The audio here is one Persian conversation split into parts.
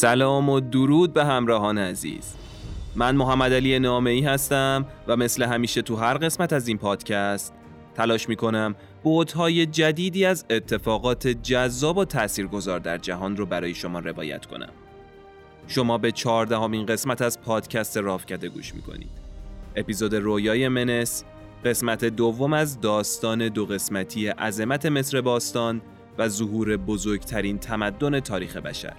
سلام و درود به همراهان عزیز. من محمد علی نامه ای هستم و مثل همیشه تو هر قسمت از این پادکست تلاش می‌کنم بودهای جدیدی از اتفاقات جذاب و تاثیرگذار در جهان رو برای شما روایت کنم. شما به چهاردهمین قسمت از پادکست رافکده گوش می‌کنید. اپیزود رویای منس قسمت دوم از داستان دو قسمتی عظمت مصر باستان و ظهور بزرگترین تمدن تاریخ بشر.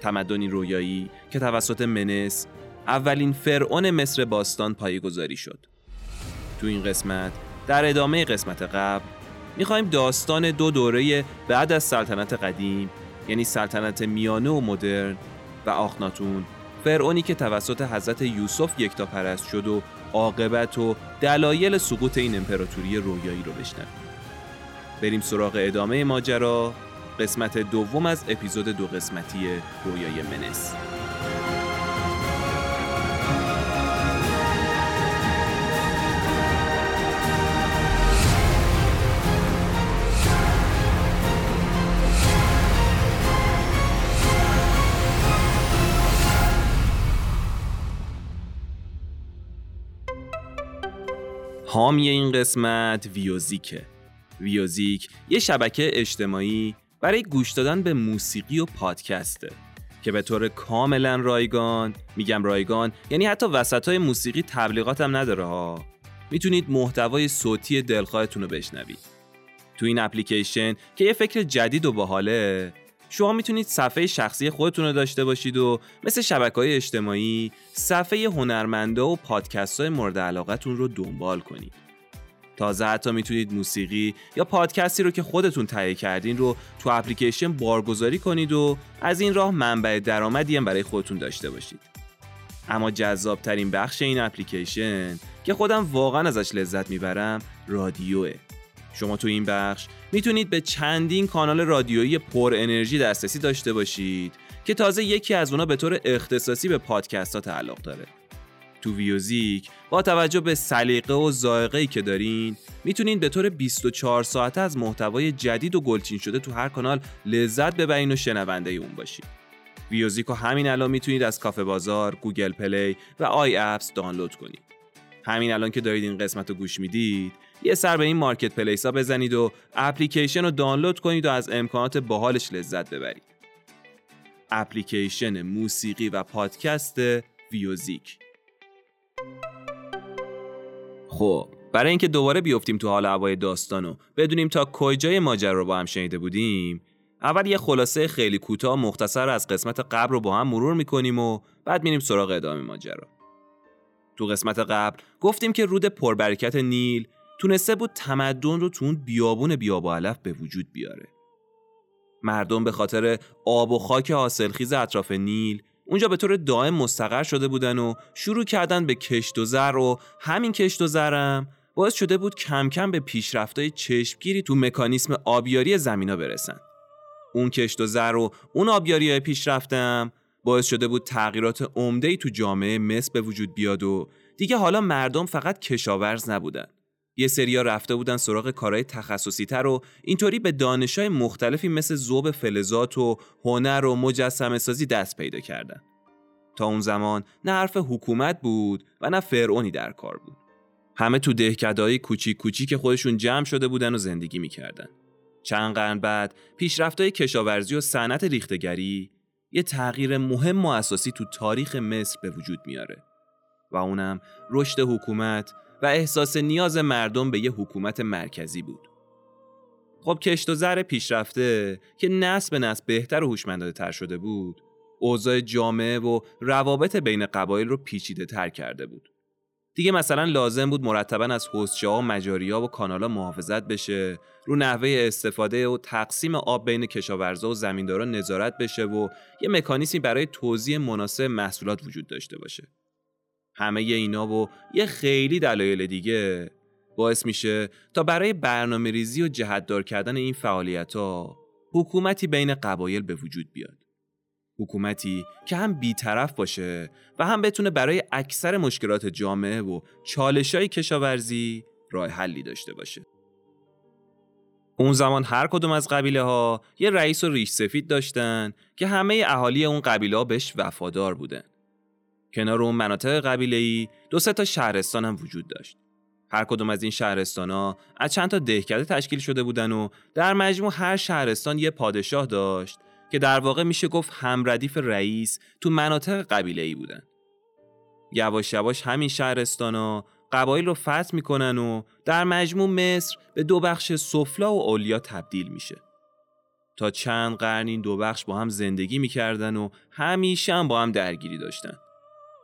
تمدنی رویایی که توسط منس اولین فرعون مصر باستان پایگذاری شد. تو این قسمت در ادامه قسمت قبل می‌خوایم داستان دو دوره بعد از سلطنت قدیم یعنی سلطنت میانه و مدرن و آخناتون فرعونی که توسط حضرت یوسف یکتا پرست شد و عاقبت و دلایل سقوط این امپراتوری رویایی رو بشنویم. بریم سراغ ادامه ماجرا. قسمت دوم از اپیزود دو قسمتی رویای منس. حامی این قسمت ویوزیکه. ویوزیک یه شبکه اجتماعی برای گوش دادن به موسیقی و پادکسته که به طور کاملا رایگان میگم رایگان یعنی حتی وسط های موسیقی تبلیغات هم نداره ها. می‌تونید محتوای صوتی دلخواهتون رو بشنوید. تو این اپلیکیشن که یه فکر جدید و باحاله شما می‌تونید صفحه شخصی خودتون رو داشته باشید و مثل شبکه های اجتماعی صفحه هنرمنده و پادکست های مورد علاقتون رو دنبال کنید. تازه حتی می‌تونید موسیقی یا پادکستی رو که خودتون تهیه کردین رو تو اپلیکیشن بارگذاری کنید و از این راه منبع درآمدی هم برای خودتون داشته باشید. اما جذاب ترین بخش این اپلیکیشن که خودم واقعا ازش لذت می‌برم رادیوه. شما تو این بخش می‌تونید به چندین کانال رادیویی پر انرژی دسترسی داشته باشید که تازه یکی از اونا به طور اختصاصی به پادکست ها تعلق داره. تو ویوزیک با توجه به سلیقه و ذائقه‌ای که دارین می‌تونین به طور 24 ساعته از محتوای جدید و گلچین شده تو هر کانال لذت ببرین و شنونده اون باشید. ویوزیک رو همین الان می‌تونید از کافه بازار، گوگل پلی و آی اپس دانلود کنید. همین الان که دارید این قسمت رو گوش می‌دید یه سر به این marketplace ها بزنید و اپلیکیشن رو دانلود کنید و از امکانات باحالش لذت ببرید. اپلیکیشن موسیقی و پادکست ویوزیک خب برای اینکه دوباره بیفتیم تو حال هوای داستان و بدونیم تا کجای ماجرا رو با هم شنیده بودیم اول یه خلاصه خیلی کوتاه مختصر از قسمت قبل رو با هم مرور می‌کنیم و بعد میریم سراغ ادامه ماجرا. تو قسمت قبل گفتیم که رود پربرکت نیل تونسته بود تمدن رو تو اون بیابون بیابا علف به وجود بیاره. مردم به خاطر آب و خاک حاصلخیز اطراف نیل اونجا به طور دائم مستقر شده بودن و شروع کردن به کشت و زر و همین کشت و زرم باعث شده بود کم کم به پیشرفتای چشمگیری تو مکانیسم آبیاری زمینا برسن. اون کشت و زر و اون آبیاری های پیشرفتم باعث شده بود تغییرات عمده تو جامعه مصر به وجود بیاد و دیگه حالا مردم فقط کشاورز نبودن. یه سریا رفته بودن سراغ کارهای تخصصی تر و اینطوری به دانشای مختلفی مثل زوب فلزات و هنر و مجسمه سازی دست پیدا کردن. تا اون زمان نه حرف حکومت بود و نه فرعونی در کار بود. همه تو دهکدهای کوچیک کوچیک خودشون جمع شده بودن و زندگی می‌کردن. چند قرن بعد پیشرفتهای کشاورزی و صنعت ریختگری یه تغییر مهم و اساسی تو تاریخ مصر به وجود میاره و اونم رشد حکومت و احساس نیاز مردم به یه حکومت مرکزی بود. خب کشت و زر پیشرفته که نسل به نسل بهتر و هوشمندانه تر شده بود اوضاع جامعه و روابط بین قبایل رو پیچیده تر کرده بود. دیگه مثلا لازم بود مرتبا از حوزچه ها و مجاری ها و کانال ها محافظت بشه رو نحوه استفاده و تقسیم آب بین کشاورزا و زمینداران نظارت بشه و یه مکانیزمی برای توزیع مناسب محصولات وجود داشته باشه. همه اینا و یه خیلی دلایل دیگه باعث میشه تا برای برنامه ریزی و جهتدار کردن این فعالیت ها حکومتی بین قبایل به وجود بیاد. حکومتی که هم بیطرف باشه و هم بتونه برای اکثر مشکلات جامعه و چالش های کشاورزی راه حلی داشته باشه. اون زمان هر کدوم از قبیله ها یه رئیس و ریش سفید داشتن که همه اهالی اون قبیله ها بهش وفادار بودن. کنار اون مناطق قبیله ای دو سه تا شهرستان هم وجود داشت. هر کدوم از این شهرستان ها از چند تا دهکده تشکیل شده بودن و در مجموع هر شهرستان یه پادشاه داشت که در واقع میشه گفت همردیف رئیس تو مناطق قبیله ای بودن. یواش یواش همین شهرستان ها قبایل رو فتح می‌کنن و در مجموع مصر به دو بخش سفلا و اولیا تبدیل میشه. تا چند قرن این دو بخش با هم زندگی می‌کردن و همیشه هم با هم درگیری داشتن.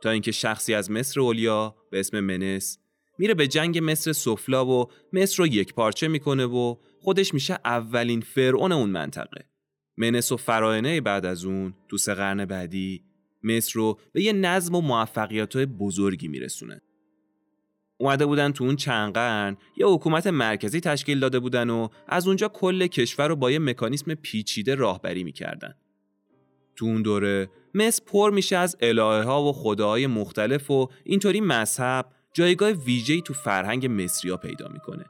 تا اینکه شخصی از مصر اولیا به اسم منس میره به جنگ مصر سفلا و مصر رو یک پارچه می‌کنه و خودش میشه اولین فرعون اون منطقه. منس و فراینه بعد از اون تو سه قرن بعدی مصر رو به یه نظم و موفقیت بزرگی میرسونه. اومده بودن تو اون چند قرن یه حکومت مرکزی تشکیل داده بودن و از اونجا کل کشور رو با یه مکانیسم پیچیده راهبری می‌کردن. تو اون دوره مصر پر میشه از الهه ها و خداهای مختلف و اینطوری مذهب جایگاه ویژه‌ای تو فرهنگ مصریا پیدا می‌کنه.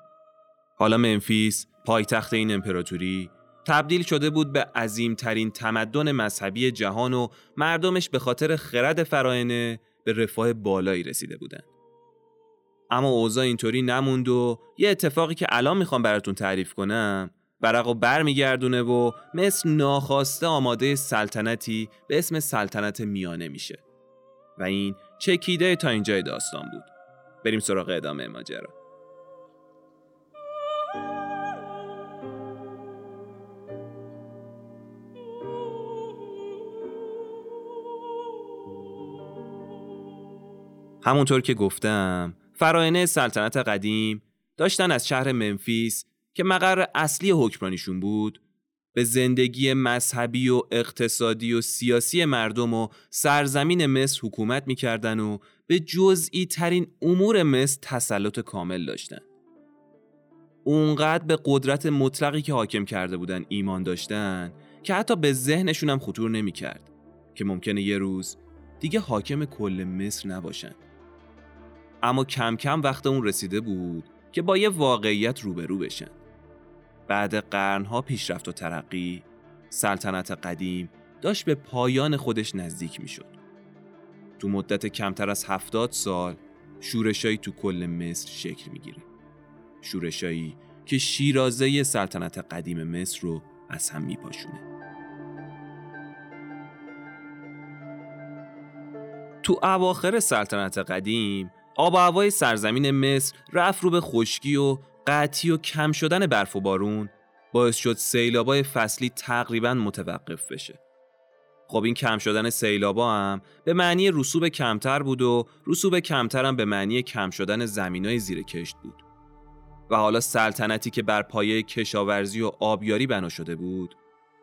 حالا منفیس پایتخت این امپراتوری تبدیل شده بود به عظیمترین تمدن مذهبی جهان و مردمش به خاطر خرد فراینه به رفاه بالایی رسیده بودند. اما اوضاع اینطوری نموند و یه اتفاقی که الان می‌خوام براتون تعریف کنم برق و بر میگردونه و مثل ناخواسته آماده سلطنتی به اسم سلطنت میانه میشه. و این چکیده تا اینجای داستان بود. بریم سراغ ادامه ماجرا. همونطور که گفتم فراینه سلطنت قدیم داشتن از شهر منفیس که مقر اصلی حکمرانیشون بود به زندگی مذهبی و اقتصادی و سیاسی مردم و سرزمین مصر حکومت می‌کردن و به جزئی ترین امور مصر تسلط کامل داشتن. اونقدر به قدرت مطلقی که حاکم کرده بودن ایمان داشتن که حتی به ذهنشون هم خطور نمی‌کرد که ممکنه یه روز دیگه حاکم کل مصر نباشن. اما کم کم وقت اون رسیده بود که با یه واقعیت روبرو بشن. بعد قرنها پیشرفت و ترقی، سلطنت قدیم داشت به پایان خودش نزدیک می شد. تو مدت کمتر از هفتاد سال شورشایی تو کل مصر شکل می‌گیره. شورشایی که شیرازه سلطنت قدیم مصر رو از هم میپاشونه. تو اواخر سلطنت قدیم آب و هوای سرزمین مصر رفت رو به خشکی و قطعی و کم شدن برف و بارون باعث شد سیلابای فصلی تقریبا متوقف بشه. خب این کم شدن سیلابا هم به معنی رسوب کمتر بود و رسوب کمتر هم به معنی کم شدن زمینای زیر کشت بود. و حالا سلطنتی که بر پایه کشاورزی و آبیاری بنا شده بود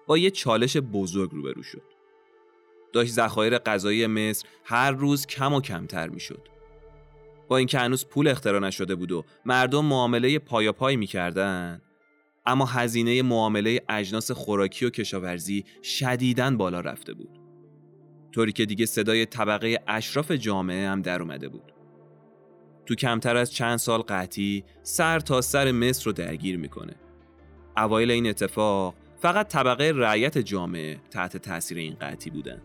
با یه چالش بزرگ روبرو شد. داشت ذخایر غذایی مصر هر روز کم و کمتر می‌شد. با اینکه هنوز پول اختراع نشده بود و مردم معامله پایا پای می‌کردن. اما هزینه معامله اجناس خوراکی و کشاورزی شدیداً بالا رفته بود. طوری که دیگه صدای طبقه اشراف جامعه هم در اومده بود. تو کمتر از چند سال قطعی سر تا سر مصر رو درگیر می‌کنه. اوایل این اتفاق فقط طبقه رعیت جامعه تحت تاثیر این قطعی بودن.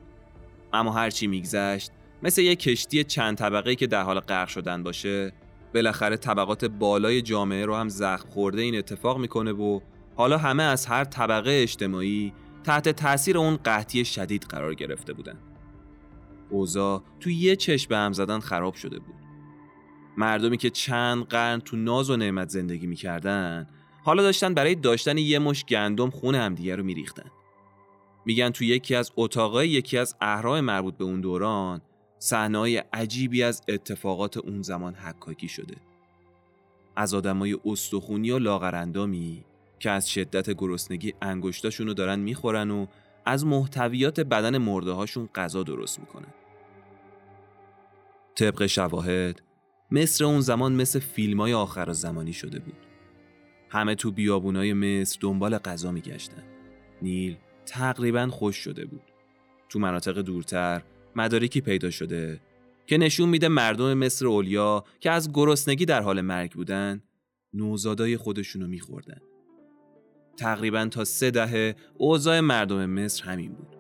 اما هرچی میگذشت مثل یک کشتی چند طبقه که در حال غرق شدن باشه بالاخره طبقات بالای جامعه رو هم زخم خورده این اتفاق می‌کنه و حالا همه از هر طبقه اجتماعی تحت تاثیر اون قحطی شدید قرار گرفته بودن. اوضاع تو یه چشم به هم زدن خراب شده بود. مردمی که چند قرن تو ناز و نعمت زندگی می‌کردن حالا داشتن برای داشتن یه مش گندم خون همدیگه رو میریختن. میگن تو یکی از اتاقای یکی از اهرام مربوط به اون دوران صحنه‌های عجیبی از اتفاقات اون زمان حکاکی شده. از آدمای استخونی و لاغرندامی که از شدت گرسنگی انگشتاشونو دارن می‌خورن و از محتویات بدن مرده هاشون غذا درست می‌کنن. طبق شواهد مصر اون زمان مثل فیلم های آخر زمانی شده بود. همه تو بیابونای مصر دنبال غذا میگشتن. نیل تقریبا خوش شده بود. تو مناطق دورتر مدارکی پیدا شده که نشون میده مردم مصر اولیا که از گرسنگی در حال مرگ بودن نوزادای خودشونو میخوردن. تقریبا تا سه دهه اوضاع مردم مصر همین بود.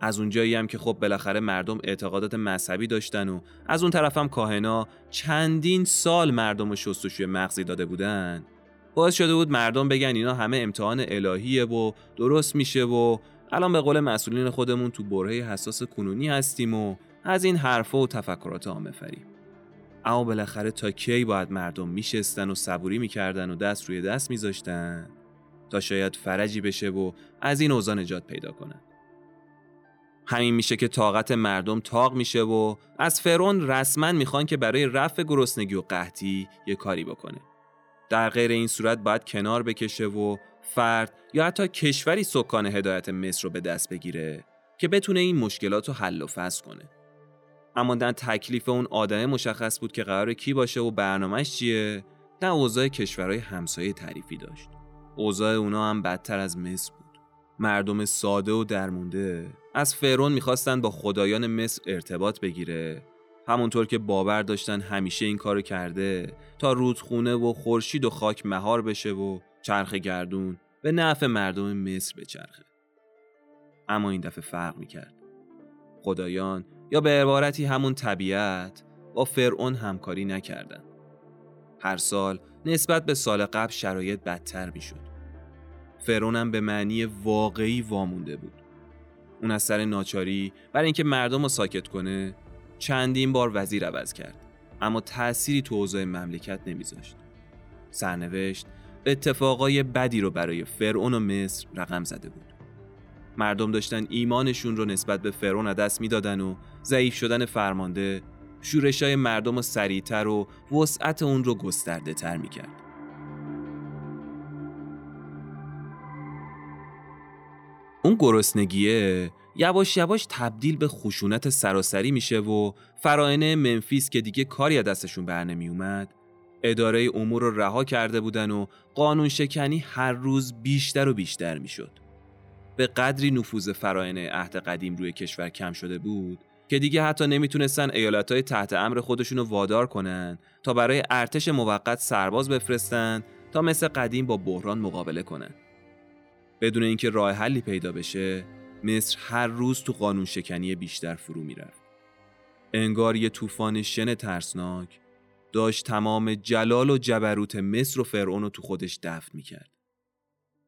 از اونجایی هم که خب بالاخره مردم اعتقادات مذهبی داشتن و از اون طرف هم کاهنا چندین سال مردم شستشوی مغزی داده بودن باعث شده بود مردم بگن اینا همه امتحان الهیه و درست میشه و الان به قول مسئولین خودمون تو برهه حساس کنونی هستیم و از این حرفا و تفکرات عامه فریم اما بالاخره تا کی باید مردم میشستن و صبوری می‌کردن و دست روی دست میذاشتن؟ تا شاید فرجی بشه و از این اوضاع نجات پیدا کنن. همین میشه که طاقت مردم تاق میشه و از فرون رسما می‌خوان که برای رفع گرسنگی و قحطی یه کاری بکنه. در غیر این صورت باید کنار بکشه و فرد یا حتی کشوری سکان هدایت مصر رو به دست بگیره که بتونه این مشکلات رو حل و فصل کنه. اما در تکلیف اون آدمه مشخص بود که قرار کی باشه و برنامهش چیه نه اوضاع کشورهای همسایه تعریفی داشت. اوضاع اونا هم بدتر از مصر بود. مردم ساده و درمونده از فرون می‌خواستن با خدایان مصر ارتباط بگیره. همونطور که باور داشتن همیشه این کارو کرده تا رودخونه و خورشید و خاک مهار بشه و چرخ گردون به نفع مردم مصر بچرخه. اما این دفعه فرق می‌کرد. خدایان یا به عبارتی همون طبیعت با فرعون همکاری نکردن. هر سال نسبت به سال قبل شرایط بدتر می‌شد. فرعون هم به معنی واقعی وامونده بود. اون از سر ناچاری برای اینکه مردم رو ساکت کنه چندین بار وزیر عوض کرد. اما تأثیری تو اوضاع مملکت نمیذاشت. سرنوشت اتفاقای بدی رو برای فرعون و مصر رقم زده بود. مردم داشتن ایمانشون رو نسبت به فرعون دست می‌دادن و ضعیف شدن فرمانده شورشای مردم رو سریعتر و وسعت اون رو گسترده تر می‌کرد. اون گرسنگیه یواش یواش تبدیل به خشونت سراسری میشه و فراینه منفیس که دیگه کاری از دستشون بر نمی اومد اداره امور رو رها کرده بودن و قانون شکنی هر روز بیشتر و بیشتر می‌شد. به قدری نفوذ فراینه عهد قدیم روی کشور کم شده بود که دیگه حتی نمی‌تونستن ایالتهای تحت امر خودشونو وادار کنن تا برای ارتش موقت سرباز بفرستن تا مثل قدیم با بحران مقابله کنن. بدون اینکه راه حلی پیدا بشه مصر هر روز تو قانون شکنی بیشتر فرو می‌رفت انگار یه طوفان شن ترسناک داشت تمام جلال و جبروت مصر و فرعون رو تو خودش دفن می‌کرد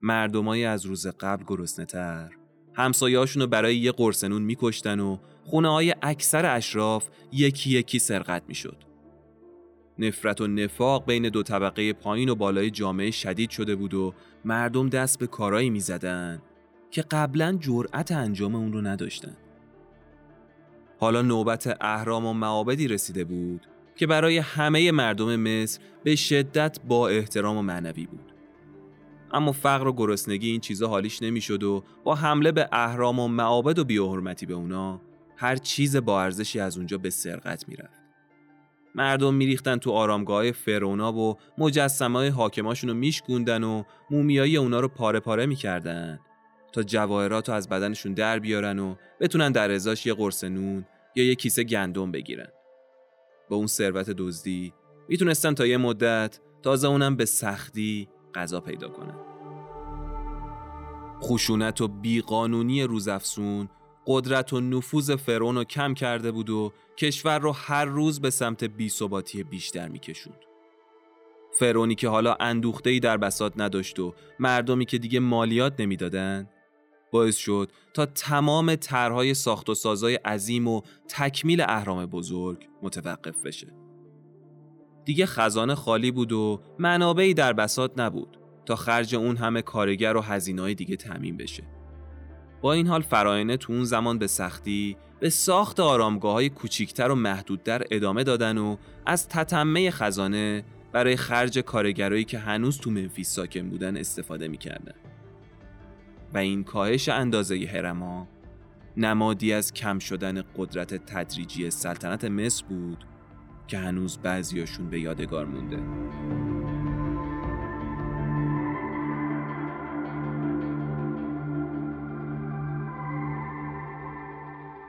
مردمای از روز قبل گرسنه تر همسایهاشون رو برای یه قرسنون میکشتن و خونه های اکثر اشراف یکی یکی سرقت می‌شد. نفرت و نفاق بین دو طبقه پایین و بالای جامعه شدید شده بود و مردم دست به کارایی می‌زدن که قبلا جرأت انجام اون رو نداشتن. حالا نوبت اهرام و معابدی رسیده بود که برای همه مردم مصر به شدت با احترام و معنوی بود. اما فقر و گرسنگی این چیزا حالیش نمی‌شد و با حمله به اهرام و معابد و بیاحرمتی به اونا هر چیز با ارزشی از اونجا به سرقت می‌رفت. مردم میریختن تو آرامگاه فرونا و مجسمه های حاکماشون رو میشکوندن و مومیایی اونا رو پاره پاره می‌کردن تا جواهرات رو از بدنشون در بیارن و بتونن در ازاش یه قرص نون یا یه کیسه گندم بگیرن. با اون ثروت دزدی می‌تونستن تا یه مدت تازه اونم به سختی غذا پیدا کنن. خشونت و بیقانونی روزافسون قدرت و نفوذ فرعون رو کم کرده بود و کشور رو هر روز به سمت بیثباتی بیشتر میکشوند. فرعونی که حالا اندوخته‌ای در بساط نداشت و مردمی که دیگه مالیات نمی‌دادن باعث شد تا تمام طرحهای ساخت و سازای عظیم و تکمیل اهرام بزرگ متوقف بشه. دیگه خزانه خالی بود و منابعی در بساط نبود تا خرج اون همه کارگر و هزینه‌های دیگه تعمین بشه. با این حال فراینه تو اون زمان به سختی به ساخت آرامگاه های کوچیکتر و محدودتر ادامه دادن و از تتمه خزانه برای خرج کارگرایی که هنوز تو منفیس ساکن بودن استفاده می‌کردن. و این کاهش اندازه هرما نمادی از کم شدن قدرت تدریجی سلطنت مصر بود که هنوز بعضیاشون به یادگار مونده.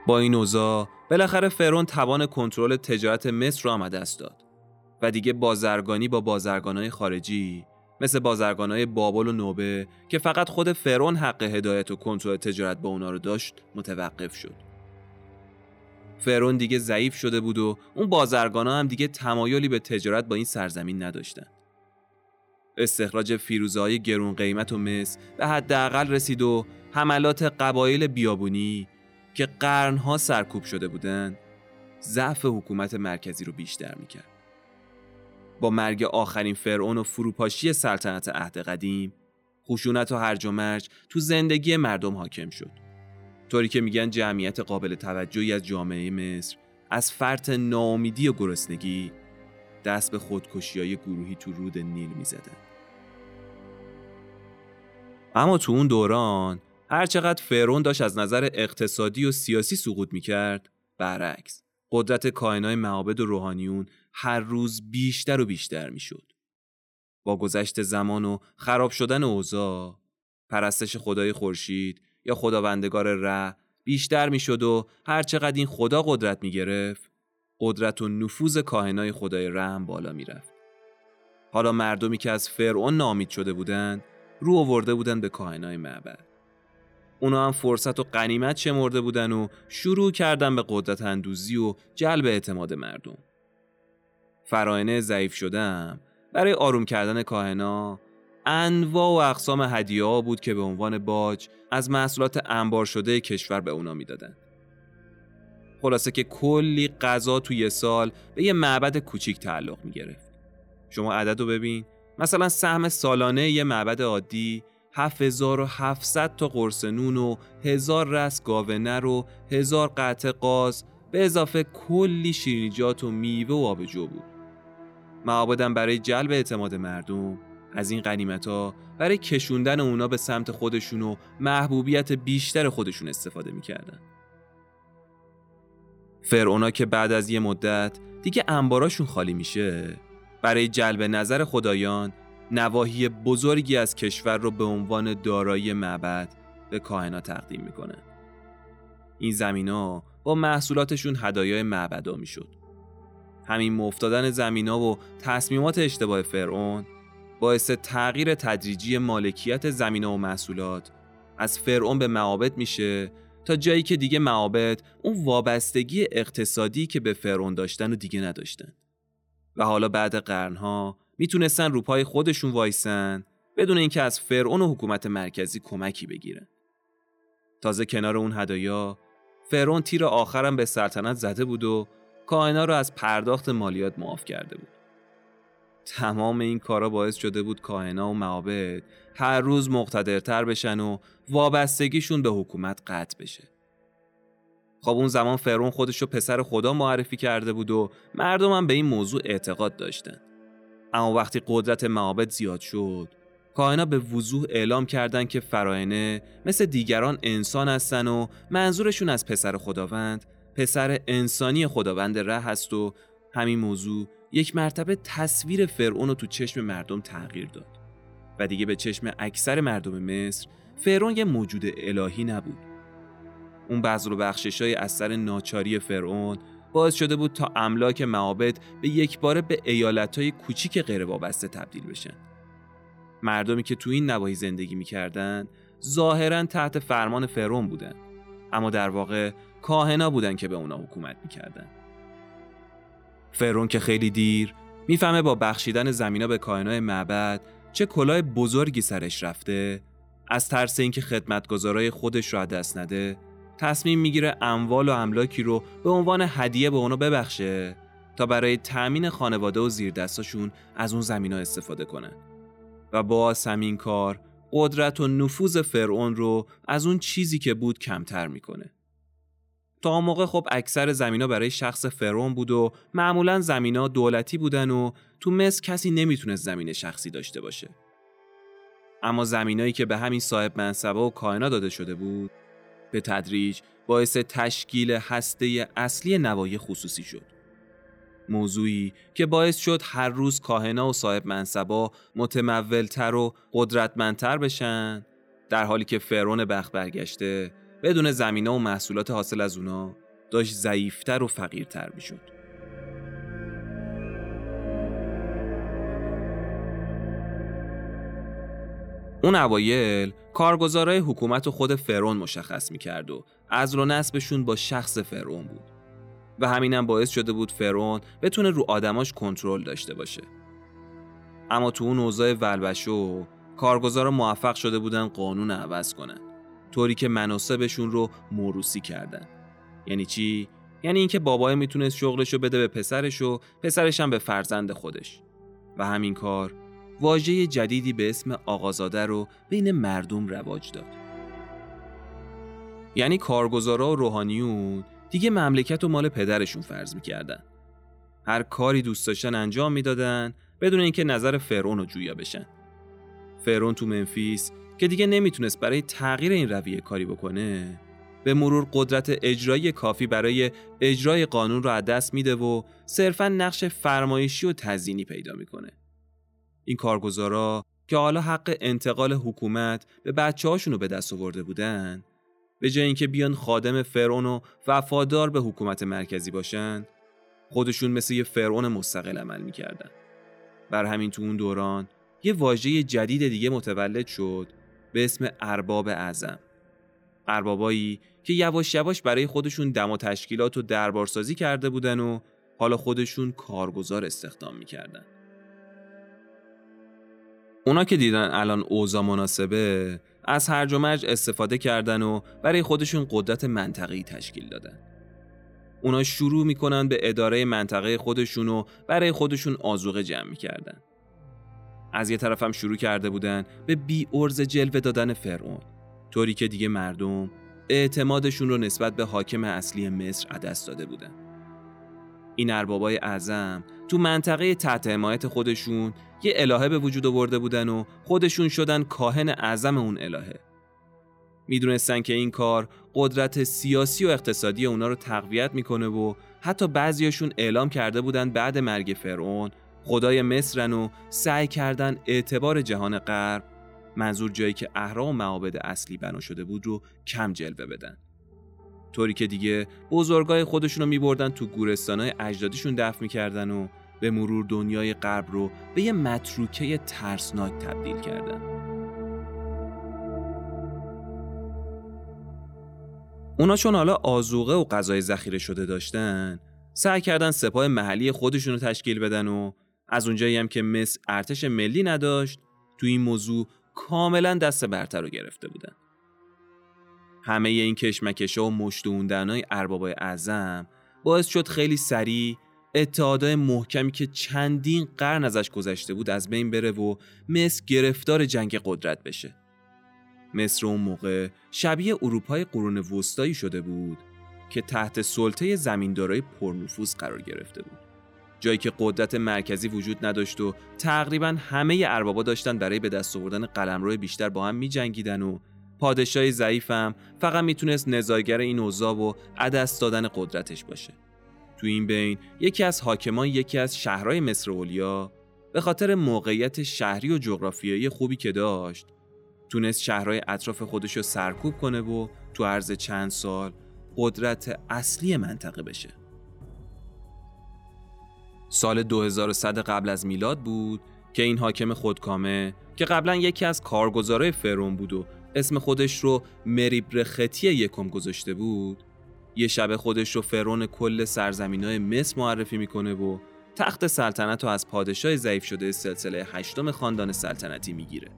با این اوضاع بالاخره فرون توان کنترل تجارت مصر را آمده است داد و دیگه بازرگانی با بازرگانای خارجی مثل بازرگانای بابل و نوبه که فقط خود فرعون حق هدایت و کنترل تجارت با اونا رو داشت متوقف شد. فرعون دیگه ضعیف شده بود و اون بازرگانا هم دیگه تمایلی به تجارت با این سرزمین نداشتن. استخراج فیروزه های گرون قیمت و مس به حداقل رسید و حملات قبایل بیابونی که قرنها سرکوب شده بودند ضعف حکومت مرکزی رو بیشتر می‌کرد. با مرگ آخرین فرعون و فروپاشی سلطنت عهد قدیم خشونت و هرج و مرج تو زندگی مردم حاکم شد. طوری که میگن جمعیت قابل توجهی از جامعه مصر از فرط ناامیدی و گرسنگی دست به خودکشی های گروهی تو رود نیل می‌زدن. اما تو اون دوران هرچقدر فرعون داشت از نظر اقتصادی و سیاسی سقوط می‌کرد برعکس قدرت کائنای معابد و روحانیون هر روز بیشتر و بیشتر می‌شد. با گذشت زمان و خراب شدن اوضاع پرستش خدای خورشید یا خداوندگار ره بیشتر می‌شد و هر چقدر این خدا قدرت می گرفت قدرت و نفوذ کاهنای خدای رحم بالا می‌رفت. حالا مردمی که از فرعون نامید شده بودند رو آورده بودند به کاهنای معبد. اونا هم فرصت و قنیمت شمرده بودن و شروع کردن به قدرت اندوزی و جلب اعتماد مردم. فراینه ضعیف شدم برای آروم کردن کاهنا انواع و اقسام هدیه بود که به عنوان باج از محصولات انبار شده کشور به اونا می‌دادن. خلاصه که کلی غذا توی سال به یه معبد کوچیک تعلق می گرفت. شما عدد رو ببین مثلا سهم سالانه یه معبد عادی 7700 تا قرص نون و هزار رس گاوه و هزار قطع قاز به اضافه کلی شیرینیجات و میوه و آبجو بود. معابدم برای جلب اعتماد مردم از این قنیمت ها برای کشوندن اونا به سمت خودشون و محبوبیت بیشتر خودشون استفاده می‌کردن. فرعونا که بعد از یه مدت دیگه انباراشون خالی میشه برای جلب نظر خدایان نواحی بزرگی از کشور رو به عنوان دارایی معبد به کاهنا تقدیم می‌کنه. این زمین ها با محصولاتشون هدایای معبدا می‌شد. همین مفتادن زمین ها و تصمیمات اشتباه فرعون باعث تغییر تدریجی مالکیت زمین و محصولات. از فرعون به معابد میشه تا جایی که دیگه معابد اون وابستگی اقتصادی که به فرعون داشتن و دیگه نداشتن. و حالا بعد قرنها می‌تونستن رو پای خودشون وایسن بدون اینکه از فرعون و حکومت مرکزی کمکی بگیرن. تازه کنار اون هدایا فرعون تیر آخرم به سلطنت زده بود و کائنا رو از پرداخت مالیات معاف کرده بود تمام این کارا باعث شده بود کاهنا و معابد هر روز مقتدرتر بشن و وابستگیشون به حکومت قطع بشه. خب اون زمان فرون خودش رو پسر خدا معرفی کرده بود و مردم هم به این موضوع اعتقاد داشتن. اما وقتی قدرت معابد زیاد شد، کاهنا به وضوح اعلام کردند که فراینه مثل دیگران انسان هستن و منظورشون از پسر خداوند پسر انسانی خداوند ره هست و همین موضوع یک مرتبه تصویر فرعون رو تو چشم مردم تغییر داد. و دیگه به چشم اکثر مردم مصر فرعون یه موجود الهی نبود. اون بذر و بخشش های اثر ناچاری فرعون باعث شده بود تا املاک معابد به یک باره به ایالت های کوچیک غیر وابسته تبدیل بشن. مردمی که تو این نواحی زندگی می‌کردند ظاهرا تحت فرمان فرعون بودن. اما در واقع کاهنا بودن که به اونا حکومت می‌کردن. فرون که خیلی دیر می‌فهمه با بخشیدن زمینا به کائنای معبد چه کلاه بزرگی سرش رفته از ترس اینکه خدمتگزارای خودش را دست نده تصمیم می‌گیره اموال و املاکی رو به عنوان هدیه به اونو ببخشه تا برای تأمین خانواده و زیردستاشون از اون زمینا استفاده کنن و با همین کار قدرت و نفوذ فرعون رو از اون چیزی که بود کمتر می‌کنه. تا موقع خب اکثر زمینا برای شخص فرون بود و معمولا زمینا دولتی بودن و تو مصر کسی نمی‌تونست زمین شخصی داشته باشه. اما زمینایی که به همین صاحب منصبه و کائنا داده شده بود به تدریج باعث تشکیل هسته اصلی نوای خصوصی شد. موضوعی که باعث شد هر روز کاهنا و صاحب منصبا متمولتر و قدرتمندتر بشن در حالی که فرون بخت برگشته بدون زمینه و محصولات حاصل از اونا داشت ضعیفتر و فقیرتر می‌شد. اون اوایل کارگزارای حکومت و خود فرعون مشخص می‌کرد و از رو نسبشون با شخص فرعون بود و همینم باعث شده بود فرعون بتونه رو آدماش کنترل داشته باشه اما تو اون اوضاع ولبشو کارگزارا موفق شده بودن قانون عوض کنن طوری که مناسبشون رو موروسی کردن. یعنی چی؟ یعنی اینکه بابای می‌تونست شغلشو بده به پسرش و پسرش هم به فرزند خودش. و همین کار واژه جدیدی به اسم آقازاده رو بین مردم رواج داد. یعنی کارگزارا و روحانیون دیگه مملکت و مال پدرشون فرض می‌کردن. هر کاری دوست داشتن انجام می‌دادن بدون اینکه نظر فرعون رو جویا بشن. فرعون تو منفیس که دیگه نمی‌تونست برای تغییر این رویه کاری بکنه به مرور قدرت اجرایی کافی برای اجرای قانون رو از دست میده و صرفا نقش فرمایشی و تزیینی پیدا می‌کنه. این کارگزارا که حالا حق انتقال حکومت به بچه هاشون رو به دست آورده بودن به جای اینکه بیان خادم فرعون و وفادار به حکومت مرکزی باشن خودشون مثل یه فرعون مستقل عمل می‌کردن. بر همین تو اون دوران یه واژه جدید دیگه متولد شد به اسم ارباب اعظم. اربابایی که یواش یواش برای خودشون دم و تشکیلات و دربارسازی کرده بودن و حالا خودشون کارگزار استخدام می‌کردن. اونا که دیدن الان اوضاع مناسبه از هرج و مرج استفاده کردن و برای خودشون قدرت منطقی تشکیل دادن. اونا شروع می‌کنن به اداره منطقه خودشون و برای خودشون آزوقه جمع می‌کردن. از یه طرف هم شروع کرده بودن به بی ارز جلوه دادن فرعون طوری که دیگه مردم اعتمادشون رو نسبت به حاکم اصلی مصر عدست داده بودن. این اربابای اعظم تو منطقه تحت حمایت خودشون یه الهه به وجود آورده بودن و خودشون شدن کاهن اعظم اون الهه. می‌دونستن که این کار قدرت سیاسی و اقتصادی اونا رو تقویت می‌کنه و حتی بعضیاشون اعلام کرده بودن بعد مرگ فرعون خدای مصرن و سعی کردن اعتبار جهان غرب منظور جایی که اهرام و معابد اصلی بنا شده بود رو کم جلوه بدن. طوری که دیگه بزرگای خودشون رو میبردن تو گورستانای اجدادیشون دفن می‌کردن و به مرور دنیای غرب رو به یه متروکه ترسناک تبدیل کردن. اونا چون حالا آزوقه و غذای ذخیره شده داشتن سعی کردن سپاه محلی خودشون رو تشکیل بدن و از اونجایی هم که مصر ارتش ملی نداشت تو این موضوع کاملا دست برتر رو گرفته بودن. همه این کشمکشه و مشتوندنهای اربابای اعظم باعث شد خیلی سریع اتحادای محکمی که چندین قرن ازش گذشته بود از بین بره و مصر گرفتار جنگ قدرت بشه. مصر اون موقع شبیه اروپای قرون وسطایی شده بود که تحت سلطه زمیندارای پرنفوذ قرار گرفته بود. جایی که قدرت مرکزی وجود نداشت و تقریبا همه اربابا داشتن برای به دست آوردن قلمرو بیشتر با هم میجنگیدن و پادشاه ضعیفم فقط می‌تونست نزاگر این اوضاع و عدست دادن قدرتش باشه. تو این بین یکی از حاکمان یکی از شهرهای مصر اولیا به خاطر موقعیت شهری و جغرافیایی خوبی که داشت تونست شهرهای اطراف خودش رو سرکوب کنه و تو عرض چند سال قدرت اصلی منطقه بشه. سال 2100 قبل از میلاد بود که این حاکم خودکامه که قبلا یکی از کارگزارای فرون بود و اسم خودش رو مریبرختی یکم گذاشته بود. یه شب خودش رو فرون کل سرزمین های مصر معرفی می‌کنه و تخت سلطنت رو از پادشاه ضعیف شده سلسله هشتم خاندان سلطنتی می‌گیره.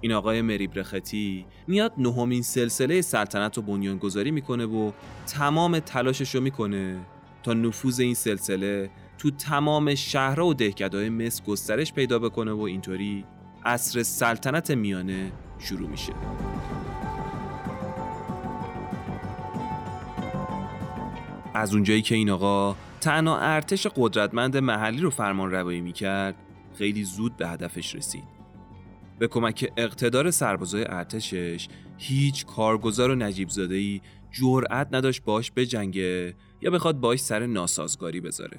این آقای مریبرختی میاد نهمین سلسله سلطنت رو بنیانگذاری می‌کنه و تمام تلاشش رو می‌کنه تا نفوذ این سلسله تو تمام شهرها و دهکدهای مصر گسترش پیدا بکنه و اینطوری عصر سلطنت میانه شروع میشه. از اونجایی که این آقا تنها ارتش قدرتمند محلی رو فرمان روایی می‌کرد خیلی زود به هدفش رسید. به کمک اقتدار سربازای ارتشش هیچ کارگزار و نجیب زادهی جرأت نداشت باش بجنگه یا بخواد باش سر ناسازگاری بذاره.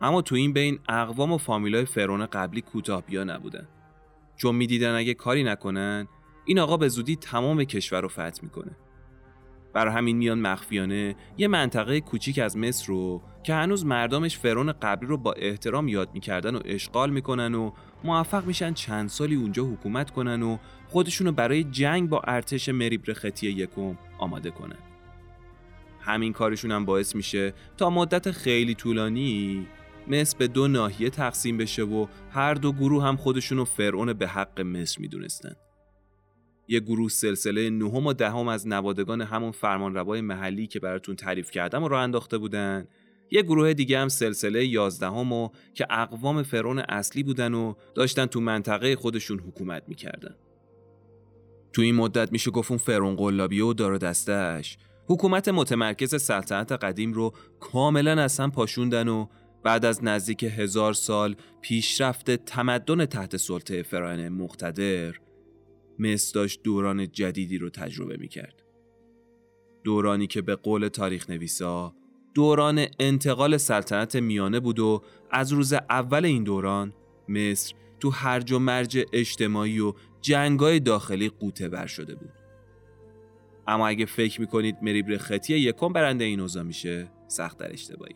اما تو این بین اقوام و فامیلای فرون قبلی کوتاه بیا نبودن. چون می‌دیدن اگه کاری نکنن این آقا به زودی تمام کشور رو فتح می‌کنه. بر همین میان مخفیانه یه منطقه کوچیک از مصر رو که هنوز مردمش فرون قبلی رو با احترام یاد می‌کردن و اشغال می‌کنن و موفق میشن چند سالی اونجا حکومت کنن و خودشونو برای جنگ با ارتش مریبر خطی یکم آماده کنن. همین کارشون هم باعث میشه تا مدت خیلی طولانی مصر به دو ناحیه تقسیم بشه و هر دو گروه هم خودشونو فرعون به حق مصر می‌دونستن. یه گروه سلسله نهم و دهم از نوادگان همون فرمانروای محلی که براتون تعریف کردم و راه انداخته بودن یه گروه دیگه هم سلسله یازدهم و که اقوام فرعون اصلی بودن و داشتن تو منطقه خودشون حکومت می‌کردن. تو این مدت میشه گفت اون فرعون قلابی و دار دستش حکومت متمرکز سلطنت قدیم رو کاملا از هم پاشوندن و بعد از نزدیک هزار سال پیشرفت تمدن تحت سلطه فرعون مقتدر مصر داشت دوران جدیدی رو تجربه می‌کرد. دورانی که به قول تاریخ نویسا دوران انتقال سلطنت میانه بود و از روز اول این دوران مصر تو هرج و مرج اجتماعی و جنگای داخلی قوطه بر شده بود. اما اگه فکر می‌کنید مریبر خطی یکم برنده این اوضاع میشه سخت در اشتباهی.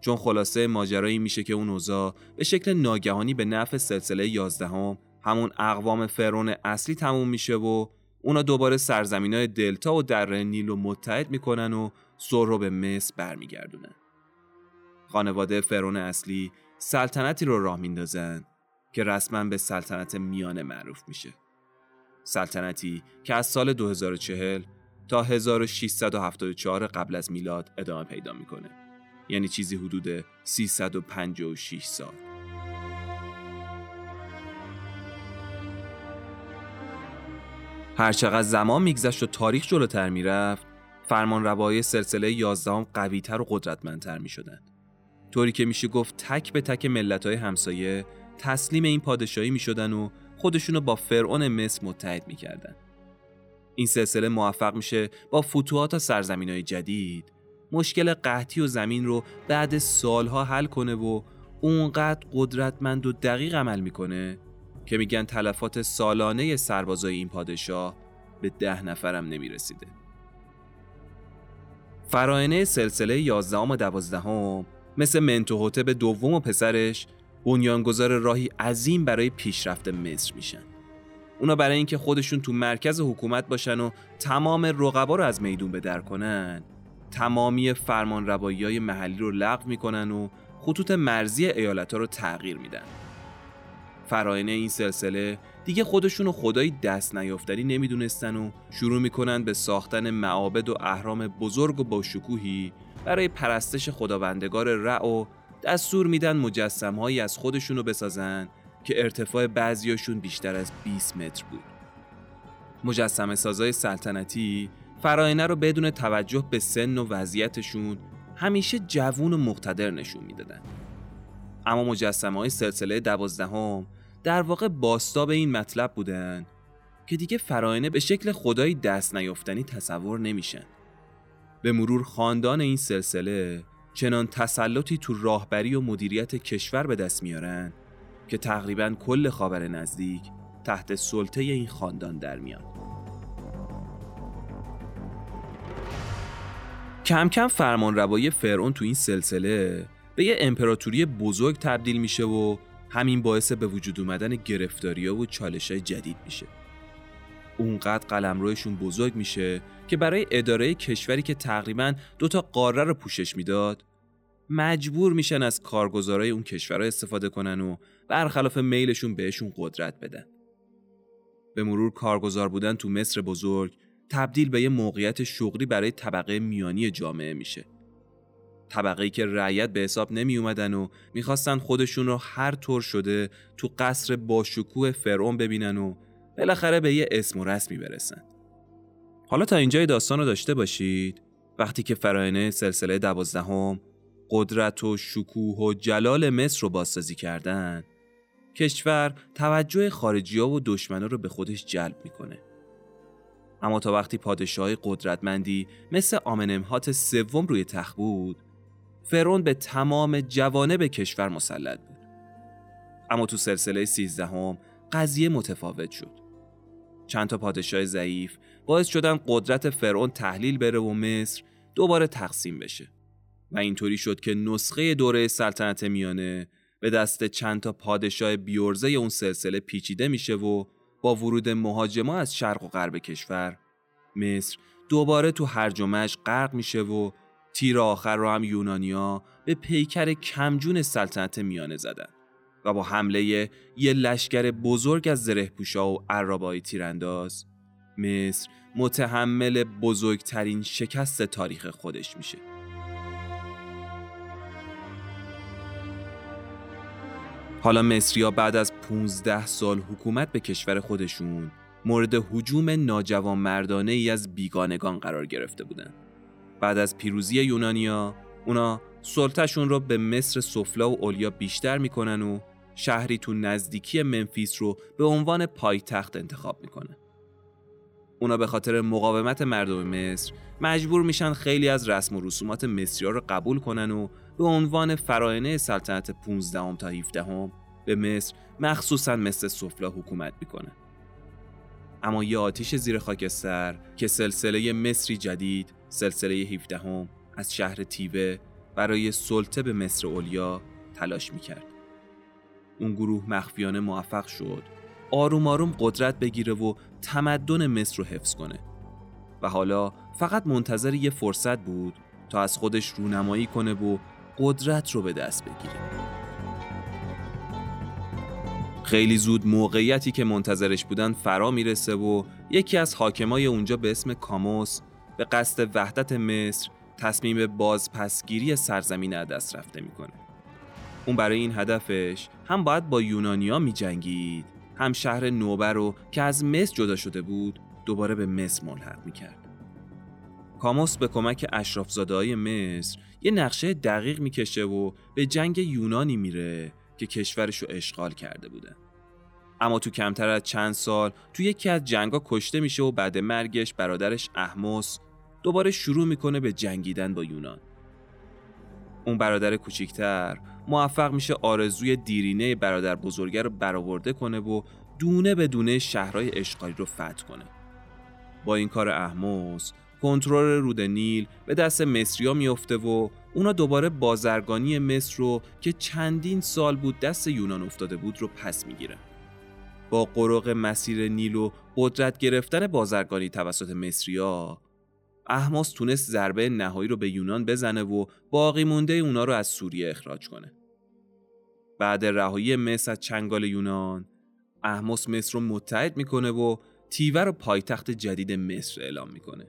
چون خلاصه ماجرایی میشه که اون اوضاع به شکل ناگهانی به نفع سلسله یازدهم همون اقوام فرون اصلی تموم میشه و اونا دوباره سرزمین های دلتا و در نیل رو متحد می‌کنن و سر رو به مصر برمیگردونن. خانواده فرون اصلی سلطنتی رو راه میندازن که رسما به سلطنت میانه معروف میشه. سلطنتی که از سال 2040 تا 1674 قبل از میلاد ادامه پیدا می‌کنه. یعنی چیزی حدود 356 سال. هرچقدر زمان میگذشت و تاریخ جلوتر می‌رفت فرمان روای سلسله یازدهم قویتر و قدرتمندتر می شدن. طوری که میشه گفت تک به تک ملت های همسایه تسلیم این پادشاهی می شدن و خودشونو با فرعون مصر متحد می کردن. این سلسله موفق میشه با فتوحات تا سرزمین های جدید مشکل قحطی و زمین رو بعد سالها حل کنه و اونقدر قدرتمند و دقیق عمل می‌کنه که میگن تلفات سالانه سربازای این پادشاه به ده نفرم نمی‌رسیده. فراینه سلسله 11 و 12 مثل منتوهوتب دوم و پسرش بنیانگذار راهی عظیم برای پیشرفت مصر میشن. اونا برای اینکه خودشون تو مرکز حکومت باشن و تمام رقبا رو از میدون به در کنن تمامی فرمان های محلی رو لغو می‌کنن و خطوط مرزی ایالت ها رو تغییر میدن. فراینه این سلسله دیگه خودشونو خدایی دست نیافتنی نمی‌دونستن و شروع می‌کنن به ساختن معابد و اهرام بزرگ و با شکوهی برای پرستش خداوندگار رع و دستور میدن مجسمهایی از خودشونو بسازن که ارتفاع بعضیاشون بیشتر از 20 متر بود. مجسمه سازای سلطنتی فراینه رو بدون توجه به سن و وضعیتشون همیشه جوون و مقتدر نشون می‌دادن. اما مجسمه های سلسله دوازدهم در واقع باستاب این مطلب بودن که دیگه فراینه به شکل خدایی دست نیافتنی تصور نمیشن. به مرور خاندان این سلسله چنان تسلطی تو راهبری و مدیریت کشور به دست میارن که تقریبا کل خاور نزدیک تحت سلطه این خاندان در میاد. کم کم فرمان روایی فرعون تو این سلسله به یه امپراتوری بزرگ تبدیل میشه و همین باعث به وجود اومدن گرفتاری و چالش های جدید میشه اونقدر قلمروشون بزرگ میشه که برای اداره کشوری که تقریبا دوتا قاره رو پوشش می‌داد مجبور میشن از کارگزارای اون کشورها استفاده کنن و برخلاف میلشون بهشون قدرت بدن به مرور کارگزار بودن تو مصر بزرگ تبدیل به یه موقعیت شغلی برای طبقه میانی جامعه میشه طبقه ای که رعیت به حساب نمی اومدن و می‌خواستن خودشون رو هر طور شده تو قصر با شکوه فرعون ببینن و بالاخره به یه اسم و رسمی برسن. حالا تا اینجای داستان رو داشته باشید وقتی که فراینه سلسله دوازدهم قدرت و شکوه و جلال مصر رو بازسازی کردن کشور توجه خارجی ها و دشمنا رو به خودش جلب می‌کنه. اما تا وقتی پادشاه قدرتمندی مثل آمنمهات سوم روی تخت بود فرون به تمام جوانب کشور مسلط بود. اما تو سلسله سیزدهم قضیه متفاوت شد. چند تا پادشاه ضعیف باعث شدن قدرت فرعون تحلیل بره و مصر دوباره تقسیم بشه. و اینطوری شد که نسخه دوره سلطنت میانه به دست چند تا پادشاه بیورزه اون سلسله پیچیده میشه و با ورود مهاجما از شرق و غرب کشور مصر دوباره تو هرج و غرق میشه و تیر آخر رو هم یونانیا به پیکر کمجون سلطنت میانه زدن و با حمله یه لشکر بزرگ از زره پوشا و عربای تیرانداز مصر متحمل بزرگترین شکست تاریخ خودش میشه. حالا مصریا بعد از 15 سال حکومت به کشور خودشون مورد حجوم ناجوان مردانه ای از بیگانگان قرار گرفته بودند. بعد از پیروزی یونانیا اونا سلطهشون رو به مصر سفلا و اولیا بیشتر می‌کنن و شهری تو نزدیکی منفیس رو به عنوان پایتخت انتخاب می‌کنن. اونا به خاطر مقاومت مردم مصر مجبور میشن خیلی از رسم و رسومات مصری رو قبول کنن و به عنوان فراینه سلطنت 15 تا 17 به مصر مخصوصا مثل سفلا حکومت می‌کنه. اما یه آتیش زیر خاکستر که سلسله مصری جدید سلسله 17 از شهر تیوه برای سلطه به مصر اولیا تلاش می‌کرد. اون گروه مخفیانه موفق شد آروم آروم قدرت بگیره و تمدن مصر رو حفظ کنه و حالا فقط منتظر یه فرصت بود تا از خودش رونمایی کنه و قدرت رو به دست بگیره خیلی زود موقعیتی که منتظرش بودن فرا می‌رسه و یکی از حاکمای اونجا به اسم کاموس به قصد وحدت مصر تصمیم بازپسگیری سرزمین دست رفته می‌کنه اون برای این هدفش هم باید با یونانیا می جنگید هم شهر نوبر رو که از مصر جدا شده بود دوباره به مصر ملحق می کرد. کاموس به کمک اشرافزاده مصر یه نقشه دقیق می‌کشه و به جنگ یونانی میره که کشورش رو اشغال کرده بوده. اما تو کمتر از چند سال تو یکی از جنگا کشته میشه و بعد مرگش برادرش احموس دوباره شروع می‌کنه به جنگیدن با یونان. اون برادر کوچیکتر موفق میشه آرزوی دیرینه برادر بزرگه رو برآورده کنه و دونه به دونه شهرهای اشغالی رو فتح کنه. با این کار احموس کنترل رود نیل به دست مصریا میفته و اونا دوباره بازرگانی مصر رو که چندین سال بود دست یونان افتاده بود رو پس می‌گیره. با قرق مسیر نیل و قدرت گرفتن بازرگانی توسط مصریا احماس تونست ضربه نهایی رو به یونان بزنه و باقی مونده اونا رو از سوریه اخراج کنه. بعد رهایی مصر از چنگال یونان، احماس مصر رو متحد می‌کنه و تیوه رو پایتخت جدید مصر اعلام می‌کنه.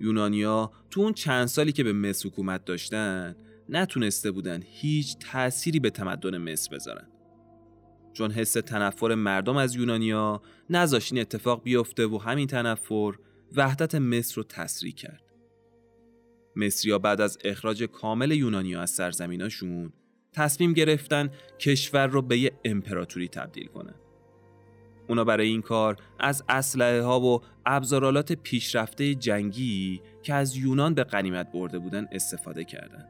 یونانیا تو اون چند سالی که به مصر حکومت داشتن نتونسته بودن هیچ تأثیری به تمدن مصر بذارن. چون حس تنفر مردم از یونانیا نذاشت این اتفاق بیفته و همین تنفر وحدت مصر رو تسریع کرد. مصریا بعد از اخراج کامل یونانیا از سرزمیناشون تصمیم گرفتن کشور رو به یه امپراتوری تبدیل کنن. اونا برای این کار از اسلحه ها و ابزارالات پیشرفته جنگی که از یونان به قنیمت برده بودن استفاده کردند.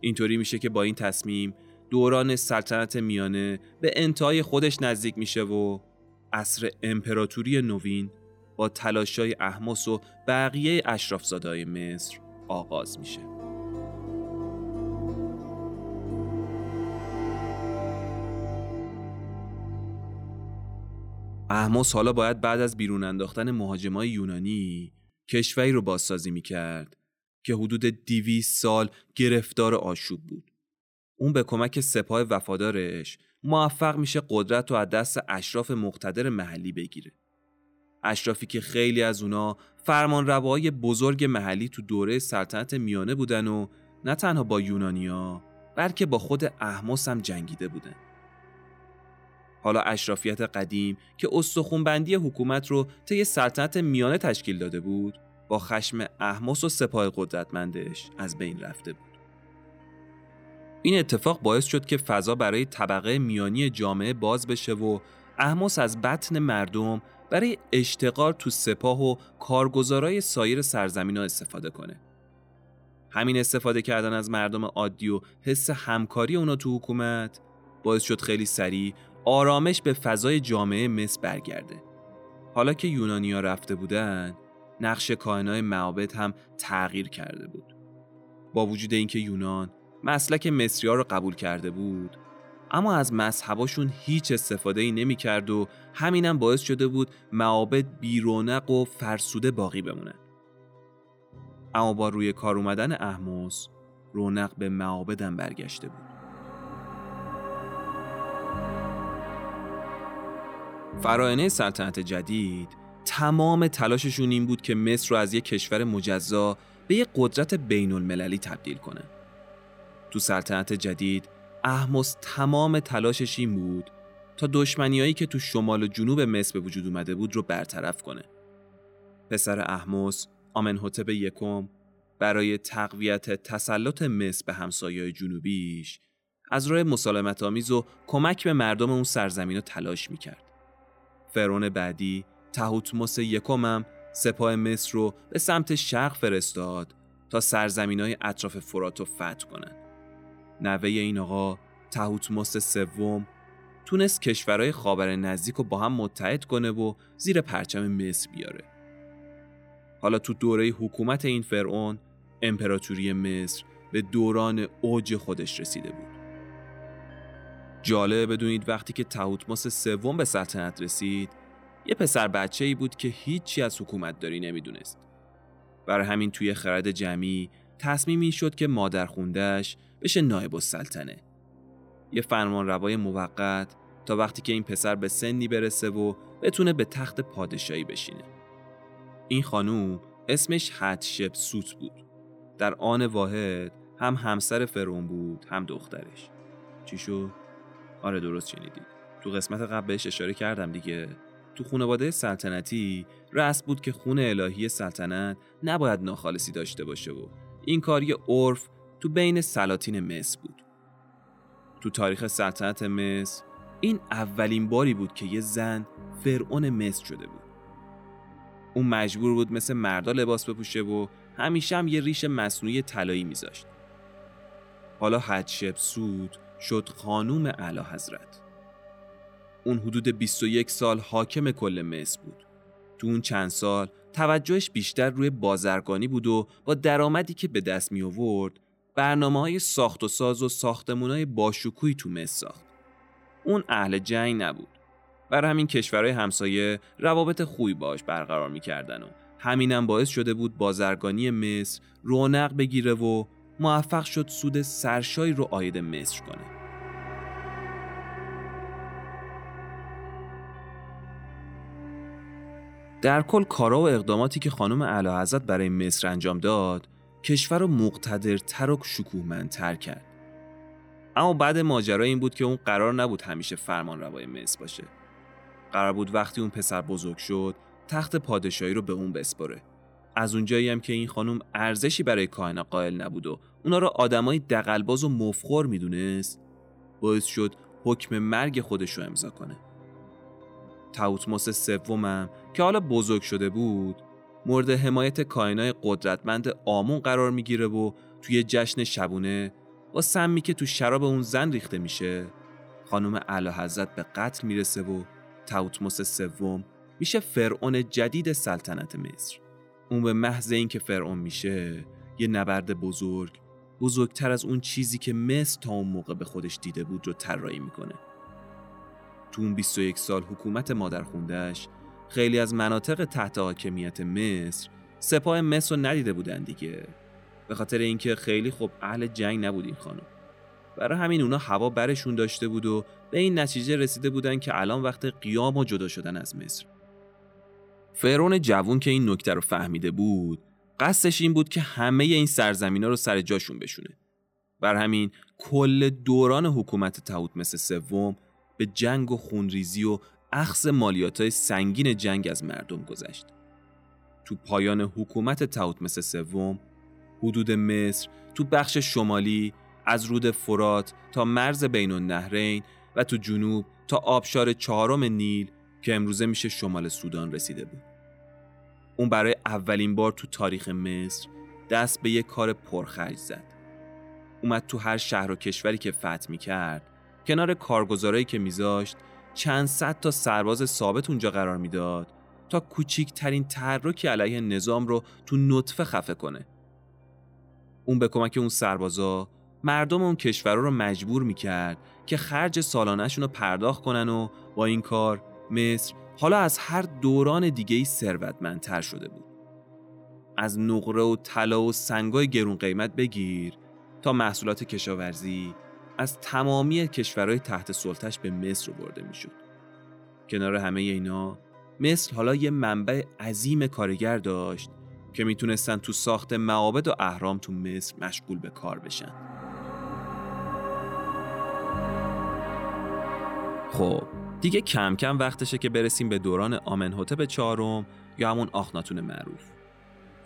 اینطوری میشه که با این تصمیم دوران سلطنت میانه به انتهای خودش نزدیک میشه و عصر امپراتوری نوین با تلاشای احمس و بقیه اشرافزادهای مصر آغاز میشه. احمس حالا باید بعد از بیرون انداختن مهاجمای یونانی کشوری رو بازسازی می‌کرد که حدود دیویس سال گرفتار آشوب بود. اون به کمک سپاه وفادارش موفق میشه قدرت رو از دست اشراف مقتدر محلی بگیره. اشرافی که خیلی از اونا فرمان روای بزرگ محلی تو دوره سلطنت میانه بودن و نه تنها با یونانیا بلکه با خود احمس هم جنگیده بودن. حالا اشرافیت قدیم که استخونبندی حکومت رو طی سلطنت میانه تشکیل داده بود با خشم احمس و سپاه قدرتمندش از بین رفته بود. این اتفاق باعث شد که فضا برای طبقه میانی جامعه باز بشه و احمس از بطن مردم برای اشتغال تو سپاه و کارگزارای سایر سرزمین ها استفاده کنه. همین استفاده کردن از مردم عادی و حس همکاری اونا تو حکومت باعث شد خیلی سریع آرامش به فضای جامعه مصر برگرده. حالا که یونانیا رفته بودن، نقش کاهنای معابد هم تغییر کرده بود. با وجود اینکه یونان مسلک مصری ها رو قبول کرده بود اما از مذهباشون هیچ استفاده ای نمی کرد و همینم باعث شده بود معابد بیرونق و فرسوده باقی بمونه. اما با روی کار اومدن احموس رونق به معابدم برگشته بود. فراینه سلطنت جدید تمام تلاششون این بود که مصر رو از یک کشور مجزا به یک قدرت بین المللی تبدیل کنه. تو سلطنت جدید احمس تمام تلاشش این بود تا دشمنیایی که تو شمال و جنوب مصر به وجود اومده بود رو برطرف کنه. پسر احمس آمنحتب یکم برای تقویت تسلط مصر به همسایه جنوبیش از راه مسالمت آمیز و کمک به مردم اون سرزمین رو تلاش می‌کرد. فرون بعدی تهوتموس یکم هم سپاه مصر رو به سمت شرق فرستاد تا سرزمین های اطراف فرات رو فتح کنند. نوه این آقا تهوتموس سوم تونست کشورهای خاور نزدیک رو با هم متحد کنه و زیر پرچم مصر بیاره. حالا تو دوره حکومت این فرعون امپراتوری مصر به دوران اوج خودش رسیده بود. جالب بدونید وقتی که تهوتموس سوم به سلطنت رسید یه پسر بچه ای بود که هیچی از حکومت داری نمی‌دونست. برای همین توی خرد جمعی تصمیمی شد که مادر خوندهش بشه نایب السلطنه. یه فرمان روای موقت تا وقتی که این پسر به سنی برسه و بتونه به تخت پادشاهی بشینه. این خانوم اسمش حتشب سوت بود. در آن واحد هم همسر فرون بود هم دخترش. چی شد؟ آره درست شنیدید. تو قسمت قبل بهش اشاره کردم دیگه. تو خانواده سلطنتی رسم بود که خون الهی سلطنت نباید ناخالصی داشته باشه و این کاری عرف تو بین سلاطین مصر بود. تو تاریخ سلطنت مصر این اولین باری بود که یه زن فرعون مصر شده بود. اون مجبور بود مثل مردا لباس بپوشه و همیشه هم یه ریش مصنوعی طلایی میذاشت. حالا حجشب سود شد خانوم اعلی حضرت. اون حدود 21 سال حاکم کل مصر بود. تو اون چند سال توجهش بیشتر روی بازرگانی بود و با درآمدی که به دست می آورد برنامه های ساخت و ساز و ساختمون های باشکوهی تو مصر ساخت. اون اهل جنگ نبود. بر همین کشورهای همسایه روابط خوبی باش برقرار می‌کردن و همینم باعث شده بود بازرگانی مصر رونق بگیره و موفق شد سود سرشایی رو آید مصر کنه. در کل کارا و اقداماتی که خانم اعلی حضرت برای مصر انجام داد کشور رو مقتدرتر و شکوهمندتر کرد. اما بعد ماجرا این بود که اون قرار نبود همیشه فرمان روای مصر باشه. قرار بود وقتی اون پسر بزرگ شد تخت پادشاهی رو به اون بسپره از اونجایی هم که این خانم ارزشی برای کاهنا قائل نبود و اونا رو آدمای دقلباز و مفخور می‌دونست باعث شد حکم مرگ خودش رو امضا کنه. تاوتموس سومم که حالا بزرگ شده بود مورد حمایت کائنای قدرتمند آمون قرار می‌گیره و توی جشن شبونه با سمی که تو شراب اون زن ریخته میشه خانم اعلی حضرت به قتل می‌رسه و تاوتموس سوم میشه فرعون جدید سلطنت مصر. اون به محض اینکه فرعون میشه یه نبرد بزرگ بزرگتر از اون چیزی که مصر تا اون موقع به خودش دیده بود رو طراحی می‌کنه. تو اون 21 سال حکومت مادر خوندهش خیلی از مناطق تحت حاکمیت مصر سپاه مصر رو ندیده بودن دیگه. به خاطر اینکه خیلی خوب اهل جنگ نبود این خانم. برای همین اونا هوا برشون داشته بود و به این نتیجه رسیده بودن که الان وقت قیام و جدا شدن از مصر. فرعون جوون که این نکته رو فهمیده بود قصدش این بود که همه این سرزمین ها رو سر جاشون بشونه بر همین کل دوران حکومت تهوت مثل سوم به جنگ و خونریزی و اخذ مالیات های سنگین جنگ از مردم گذشت. تو پایان حکومت تاوت مثل سوم حدود مصر تو بخش شمالی از رود فرات تا مرز بین النهرین و تو جنوب تا آبشار چهارم نیل که امروزه میشه شمال سودان رسیده بود. اون برای اولین بار تو تاریخ مصر دست به یک کار پرخرج زد. اومد تو هر شهر و کشوری که فتح می کرد کنار کارگزارایی که میذاشت چند صد تا سرباز ثابت اونجا قرار می‌داد تا کوچیکترین تحرکی علیه نظام رو تو نطفه خفه کنه. اون به کمک اون سربازا مردم اون کشور رو مجبور می‌کرد که خرج سالانهشون رو پرداخت کنن و با این کار مصر حالا از هر دوران دیگه ثروتمندتر شده بود. از نقره و طلا و سنگای گرون قیمت بگیر تا محصولات کشاورزی از تمامی کشورهای تحت سلطش به مصر برده می‌شد. کنار همه اینا مصر حالا یه منبع عظیم کارگر داشت که می‌تونستن تو ساخت معابد و اهرام تو مصر مشغول به کار بشن. خب دیگه کم کم وقتشه که برسیم به دوران آمنهوتپ چهارم یا همون آخناتون معروف.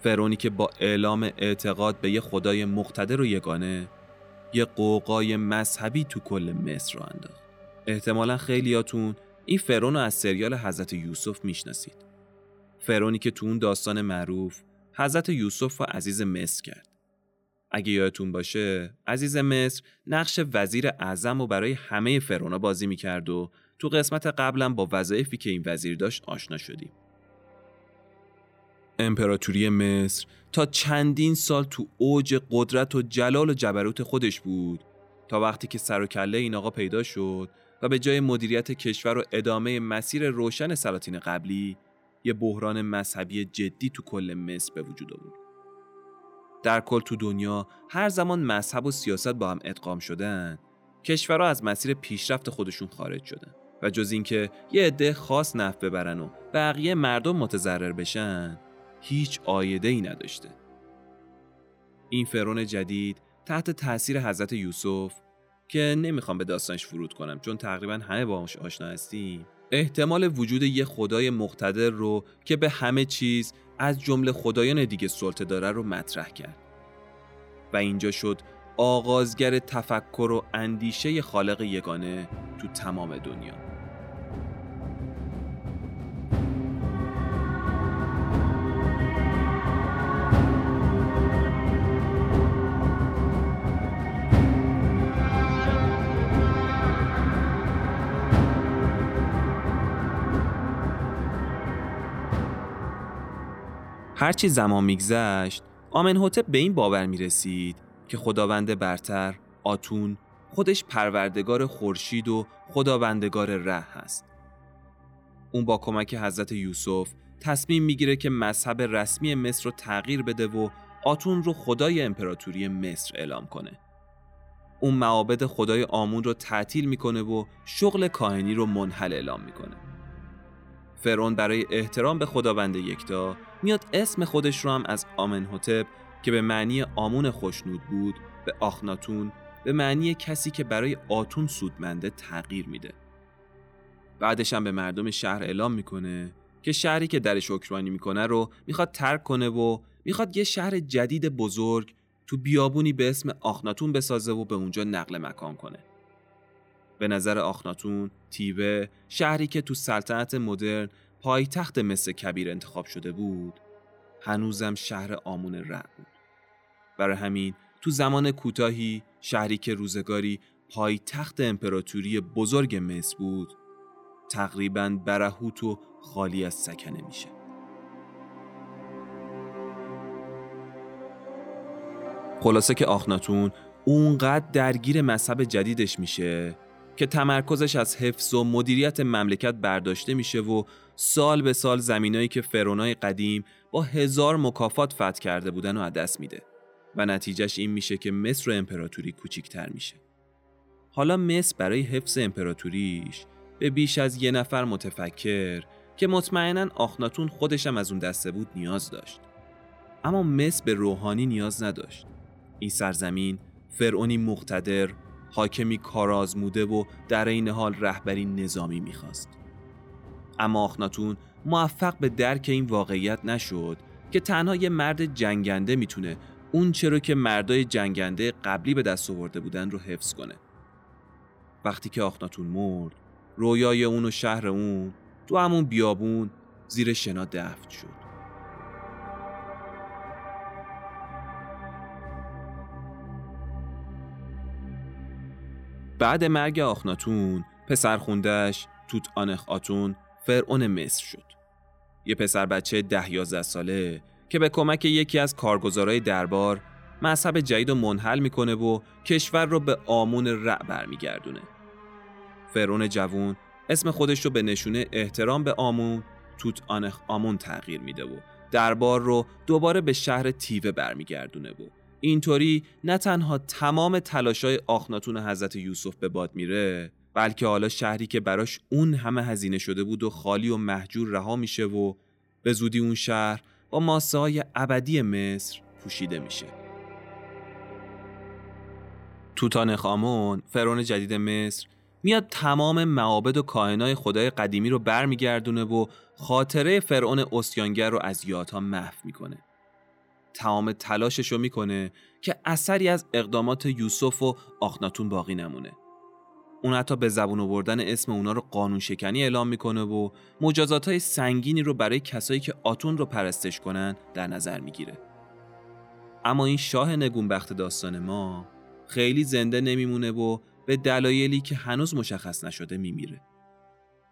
فرونی که با اعلام اعتقاد به یه خدای مقتدر و یگانه یه قوقای مذهبی تو کل مصر رو انداخت. احتمالا خیلیاتون این فرون رو از سریال حضرت یوسف می‌شناسید. فرونی که تو اون داستان معروف حضرت یوسف و عزیز مصر کرد. اگه یادتون باشه عزیز مصر نقش وزیر اعظم و برای همه فرونا بازی می‌کرد و تو قسمت قبلم با وظایفی که این وزیر داشت آشنا شدیم. امپراتوری مصر تا چندین سال تو اوج قدرت و جلال و جبروت خودش بود تا وقتی که سر و کله این آقا پیدا شد و به جای مدیریت کشور و ادامه مسیر روشن سلاطین قبلی یه بحران مذهبی جدی تو کل مصر به وجود آورد. در کل تو دنیا هر زمان مذهب و سیاست با هم ادغام شدن کشورها از مسیر پیشرفت خودشون خارج شدن و جز اینکه یه عده خاص نفع ببرن و بقیه مردم متضرر بشن هیچ آیده ای نداشته. این فرون جدید تحت تاثیر حضرت یوسف که نمی‌خوام به داستانش فرود کنم چون تقریبا همه باهاش آشنا هستیم احتمال وجود یه خدای مقتدر رو که به همه چیز از جمله خدایان دیگه سلطه داره رو مطرح کرد. و اینجا شد آغازگر تفکر و اندیشه خالق یگانه تو تمام دنیا. هرچی زمان میگذشت آمنهوتپ به این باور می رسید که خداوند برتر آتون خودش پروردگار خورشید و خداوندگار ره هست. اون با کمک حضرت یوسف تصمیم می‌گیره که مذهب رسمی مصر رو تغییر بده و آتون رو خدای امپراتوری مصر اعلام کنه. اون معابد خدای آمون رو تعطیل می‌کنه و شغل کاهنی رو منحل اعلام می‌کنه. فرعون برای احترام به خداوند یکتا میاد اسم خودش رو هم از آمنهوتپ که به معنی آمون خوشنود بود به آخناتون به معنی کسی که برای آتون سودمنده تغییر میده. بعدش هم به مردم شهر اعلام می‌کنه که شهری که درش اوکراینی می‌کنه رو می‌خواد ترک کنه و می‌خواد یه شهر جدید بزرگ تو بیابونی به اسم آخناتون بسازه و به اونجا نقل مکان کنه. به نظر آخناتون تیبه شهری که تو سلطنت مدرن پایتخت مثل کبیر انتخاب شده بود هنوزم شهر آمون ره بود برای همین تو زمان کوتاهی شهری که روزگاری پایتخت امپراتوری بزرگ مصر بود تقریبا برهوت و خالی از سکنه میشه. خلاصه که آخناتون اونقدر درگیر مذهب جدیدش میشه که تمرکزش از حفظ و مدیریت مملکت برداشته میشه و سال به سال زمینایی که فرونای قدیم با هزار مکافات فتح کرده بودن و دست میده. و نتیجهش این میشه که مصر و امپراتوری کوچیکتر میشه. حالا مصر برای حفظ امپراتوریش به بیش از یه نفر متفکر که مطمئنا آخناتون خودشم از اون دسته بود نیاز داشت. اما مصر به روحانی نیاز نداشت. این سرزمین فرعونی مقتدر حاکمی کارآزموده و در این حال رهبری نظامی می‌خواست. اما آخناتون موفق به درک این واقعیت نشد که تنها یه مرد جنگنده می‌تونه اون چرا که مردای جنگنده قبلی به دست آورده بودن رو حفظ کنه. وقتی که آخناتون مرد، رویای اون و شهر اون تو همون بیابون زیر شنا دفت شد. بعد مرگ آخناتون پسر خوندش توت آنخ آتون فرعون مصر شد. یه پسر بچه ده یازده ساله که به کمک یکی از کارگزارای دربار مذهب جدید رو منحل می‌کنه و کشور رو به آمون رع برمیگردونه. فرعون جوون اسم خودش رو به نشونه احترام به آمون توت آنخ آمون تغییر میده و دربار رو دوباره به شهر تیوه برمیگردونه و اینطوری نه تنها تمام تلاشای آخناتون حضرت یوسف به باد میره بلکه حالا شهری که براش اون همه هزینه شده بود و خالی و محجور رها میشه و به زودی اون شهر ماسه های ابدی مصر پوشیده میشه. توتان خامون فرعون جدید مصر میاد تمام معابد و کاهنای خدای قدیمی رو برمیگردونه و خاطره فرعون اسیانگر رو از یادها محو می‌کنه. تمام تلاشش رو می‌کنه که اثری از اقدامات یوسف و آخناتون باقی نمونه. اون حتی به زبون آوردن اسم اونا رو قانون شکنی اعلام می‌کنه و مجازات های سنگینی رو برای کسایی که آتون رو پرستش کنن در نظر می‌گیره. اما این شاه نگونبخت داستان ما خیلی زنده نمیمونه و به دلایلی که هنوز مشخص نشده میمیره.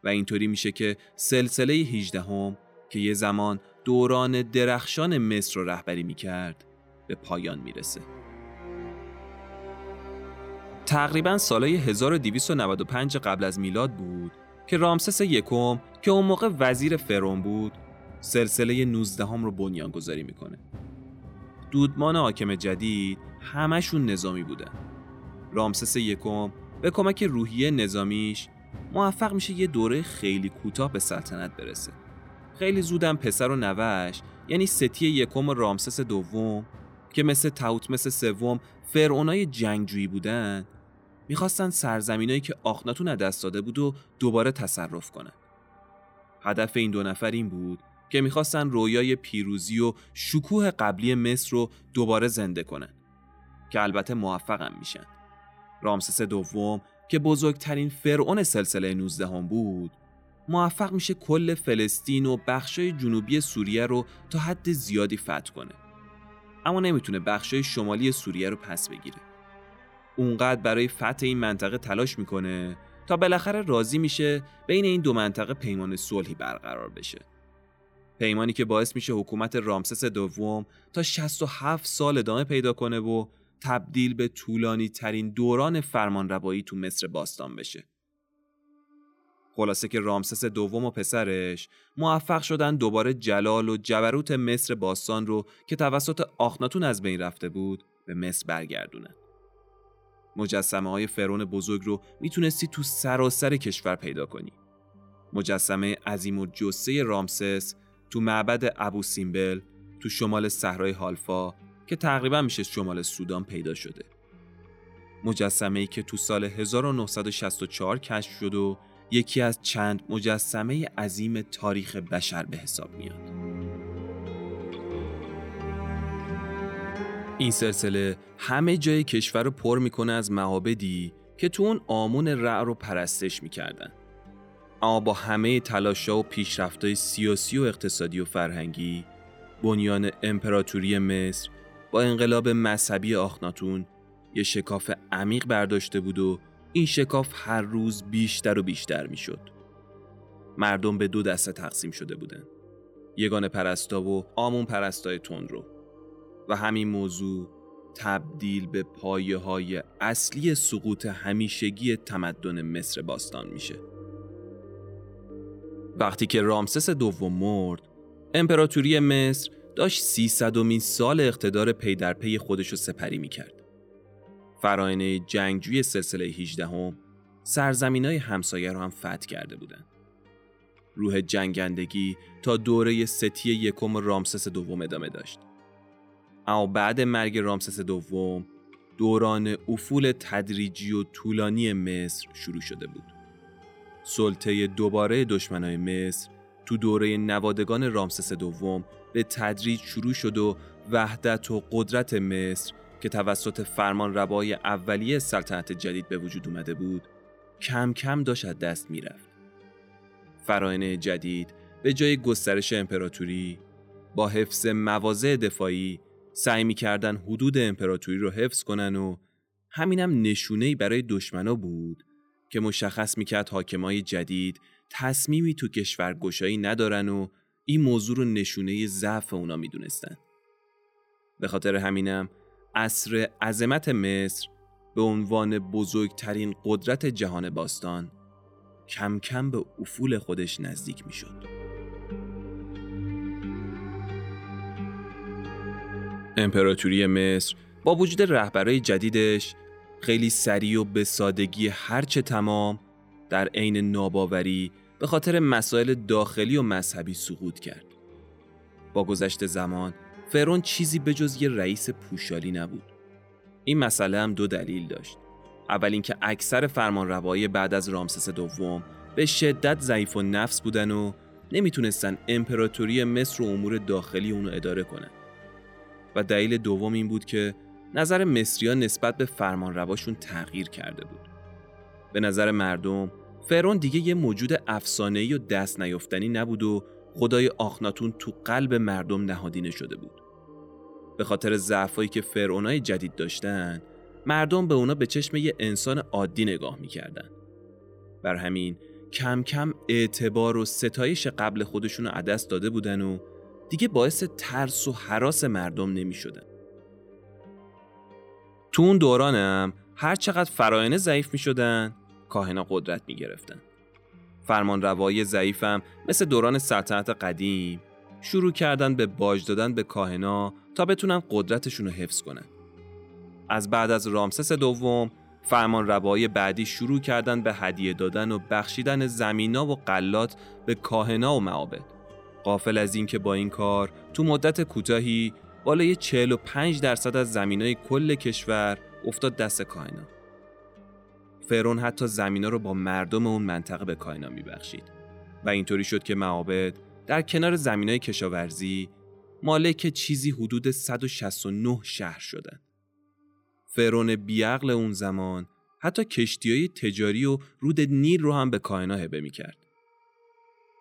و اینطوری میشه که سلسله 18 هم که یه زمان دوران درخشان مصر رو رهبری می‌کرد به پایان می‌رسه. تقریبا سالهای 1295 قبل از میلاد بود که رامسس یکم که اون موقع وزیر فرون بود سلسله 19 هم رو بنیان گذاری می‌کنه. دودمان حاکم جدید همشون نظامی بودن. رامسس یکم به کمک روحیه نظامیش موفق میشه یه دوره خیلی کوتاه به سلطنت برسه. خیلی زودم پسر و نوش یعنی ستی یکم رامسس دوم که مثل تاوتمس سوم فرعونای جنگجویی بودن می‌خواستن سرزمینایی که آخناتون دست داده بود و دوباره تصرف کنن. هدف این دو نفر این بود که می‌خواستن رویای پیروزی و شکوه قبلی مصر رو دوباره زنده کنن که البته موفقم میشن. رامسس دوم که بزرگترین فرعون سلسله 19 هم بود موفق میشه کل فلسطین و بخشای جنوبی سوریه رو تا حد زیادی فتح کنه. اما نمی‌تونه بخشای شمالی سوریه رو پس بگیره. اونقدر برای فتح این منطقه تلاش می‌کنه تا بالاخره راضی میشه بین این دو منطقه پیمان صلحی برقرار بشه پیمانی که باعث میشه حکومت رامسس دوم تا 67 سال ادامه پیدا کنه و تبدیل به طولانی ترین دوران فرمانروایی تو مصر باستان بشه. خلاصه که رامسس دوم و پسرش موفق شدن دوباره جلال و جبروت مصر باستان رو که توسط آخناتون از بین رفته بود به مصر برگردونن. مجسمه های فرون بزرگ رو می‌تونستی تو سراسر کشور پیدا کنی. مجسمه عظیم و جسه رامسس تو معبد ابو سیمبل تو شمال صحرای هالفا که تقریبا میشه شمال سودان پیدا شده. مجسمه ای که تو سال 1964 کشف شد و یکی از چند مجسمه عظیم تاریخ بشر به حساب میاد. این سلسله همه جای کشور رو پر می‌کنه از معابدی که تو اون آمون رع رو پرستش می‌کردن. اما با همه تلاشا و پیشرفتهای سیاسی و اقتصادی و فرهنگی بنیان امپراتوری مصر با انقلاب مذهبی آخناتون یه شکاف عمیق برداشته بود و این شکاف هر روز بیشتر و بیشتر می‌شد. مردم به دو دسته تقسیم شده بودند. یگان پرستا و آمون پرستای تون رو و همین موضوع تبدیل به پایه های اصلی سقوط همیشگی تمدن مصر باستان میشه. وقتی که رامسس دوم مرد، امپراتوری مصر داشت 300 سال اقتدار پی در پی خودش رو سپری می‌کرد. فراینه جنگجوی سلسله 18 هم سرزمین های همسایه رو هم فتح کرده بودند. روح جنگندگی تا دوره ستی یکم رامسس دوم ادامه داشت. اما بعد مرگ رامسس دوم دوران افول تدریجی و طولانی مصر شروع شده بود. سلطه دوباره دشمنای مصر تو دوره نوادگان رامسس دوم به تدریج شروع شد و وحدت و قدرت مصر که توسط فرمان ربای اولیه سلطنت جدید به وجود اومده بود کم کم داشت از دست می‌رفت. فراینه جدید به جای گسترش امپراتوری با حفظ مواضع دفاعی سعی می‌کردن حدود امپراتوری رو حفظ کنن و همینم نشونه‌ای برای دشمنا بود که مشخص می‌کرد حاکمای جدید تصمیمی تو کشور گشایی ندارن و این موضوع رو نشونه ضعف اونا می‌دونستن. به خاطر همینم عصر عظمت مصر به عنوان بزرگترین قدرت جهان باستان کم کم به افول خودش نزدیک می امپراتوری مصر با وجود رهبرای جدیدش خیلی سریع و به سادگی هرچه تمام در عین ناباوری به خاطر مسائل داخلی و مذهبی سقوط کرد. با گذشت زمان فرون چیزی به جز یه رئیس پوشالی نبود. این مسئله هم دو دلیل داشت. اول اینکه اکثر فرمانروایی بعد از رامسس دوم به شدت ضعیف و نفس بودن و نمی‌تونستن امپراتوری مصر و امور داخلی اونو اداره کنن. و دلیل دوم این بود که نظر مصریا نسبت به فرمانرواشون تغییر کرده بود. به نظر مردم فرون دیگه یه موجود افسانه‌ای و دست نیافتنی نبود و خدای آخناتون تو قلب مردم نهادینه شده بود. به خاطر ضعفایی که فرعونای جدید داشتن، مردم به اونا به چشم یه انسان عادی نگاه می‌کردن. بر همین کم کم اعتبار و ستایش قبل خودشون رو عدست داده بودن و دیگه باعث ترس و حراس مردم نمی شدن. تو اون دورانم هر چقدر فراینه ضعیف می شدن کاهنا قدرت می گرفتن. فرمان روایی ضعیفم مثل دوران سلطنت قدیم شروع کردن به باج دادن به کاهنا تا بتونن قدرتشون رو حفظ کنن. از بعد از رامسس دوم فرمان روایی بعدی شروع کردن به هدیه دادن و بخشیدن زمینا و قلات به کاهنا و معابد. قافل از اینکه با این کار تو مدت کوتاهی بالای 45 درصد از زمینای کل کشور افتاد دست کاهنا. فرون حتی زمینا رو با مردم اون منطقه به کاهنا میبخشید و اینطوری شد که معابد در کنار زمینای کشاورزی مالک چیزی حدود 169 شهر شدن. فرون بیعقل اون زمان حتی کشتی های تجاری و رود نیل رو هم به کاهنا هبه می‌کرد.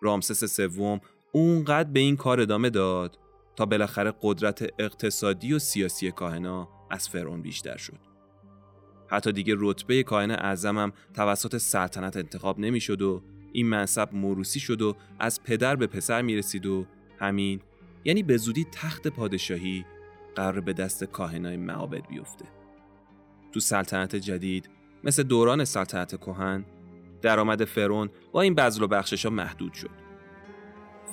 رامسس سوم اونقدر به این کار ادامه داد تا بالاخره قدرت اقتصادی و سیاسی کاهنا از فرعون بیشتر شد. حتی دیگه رتبه کاهن اعظمم توسط سلطنت انتخاب نمی‌شد و این منصب موروسی شد و از پدر به پسر می رسید و همین یعنی به زودی تخت پادشاهی قرار به دست کاهنای معابد بیفته. تو سلطنت جدید مثل دوران سلطنت کهن درآمد فرون با این بذل و بخشش ها محدود شد.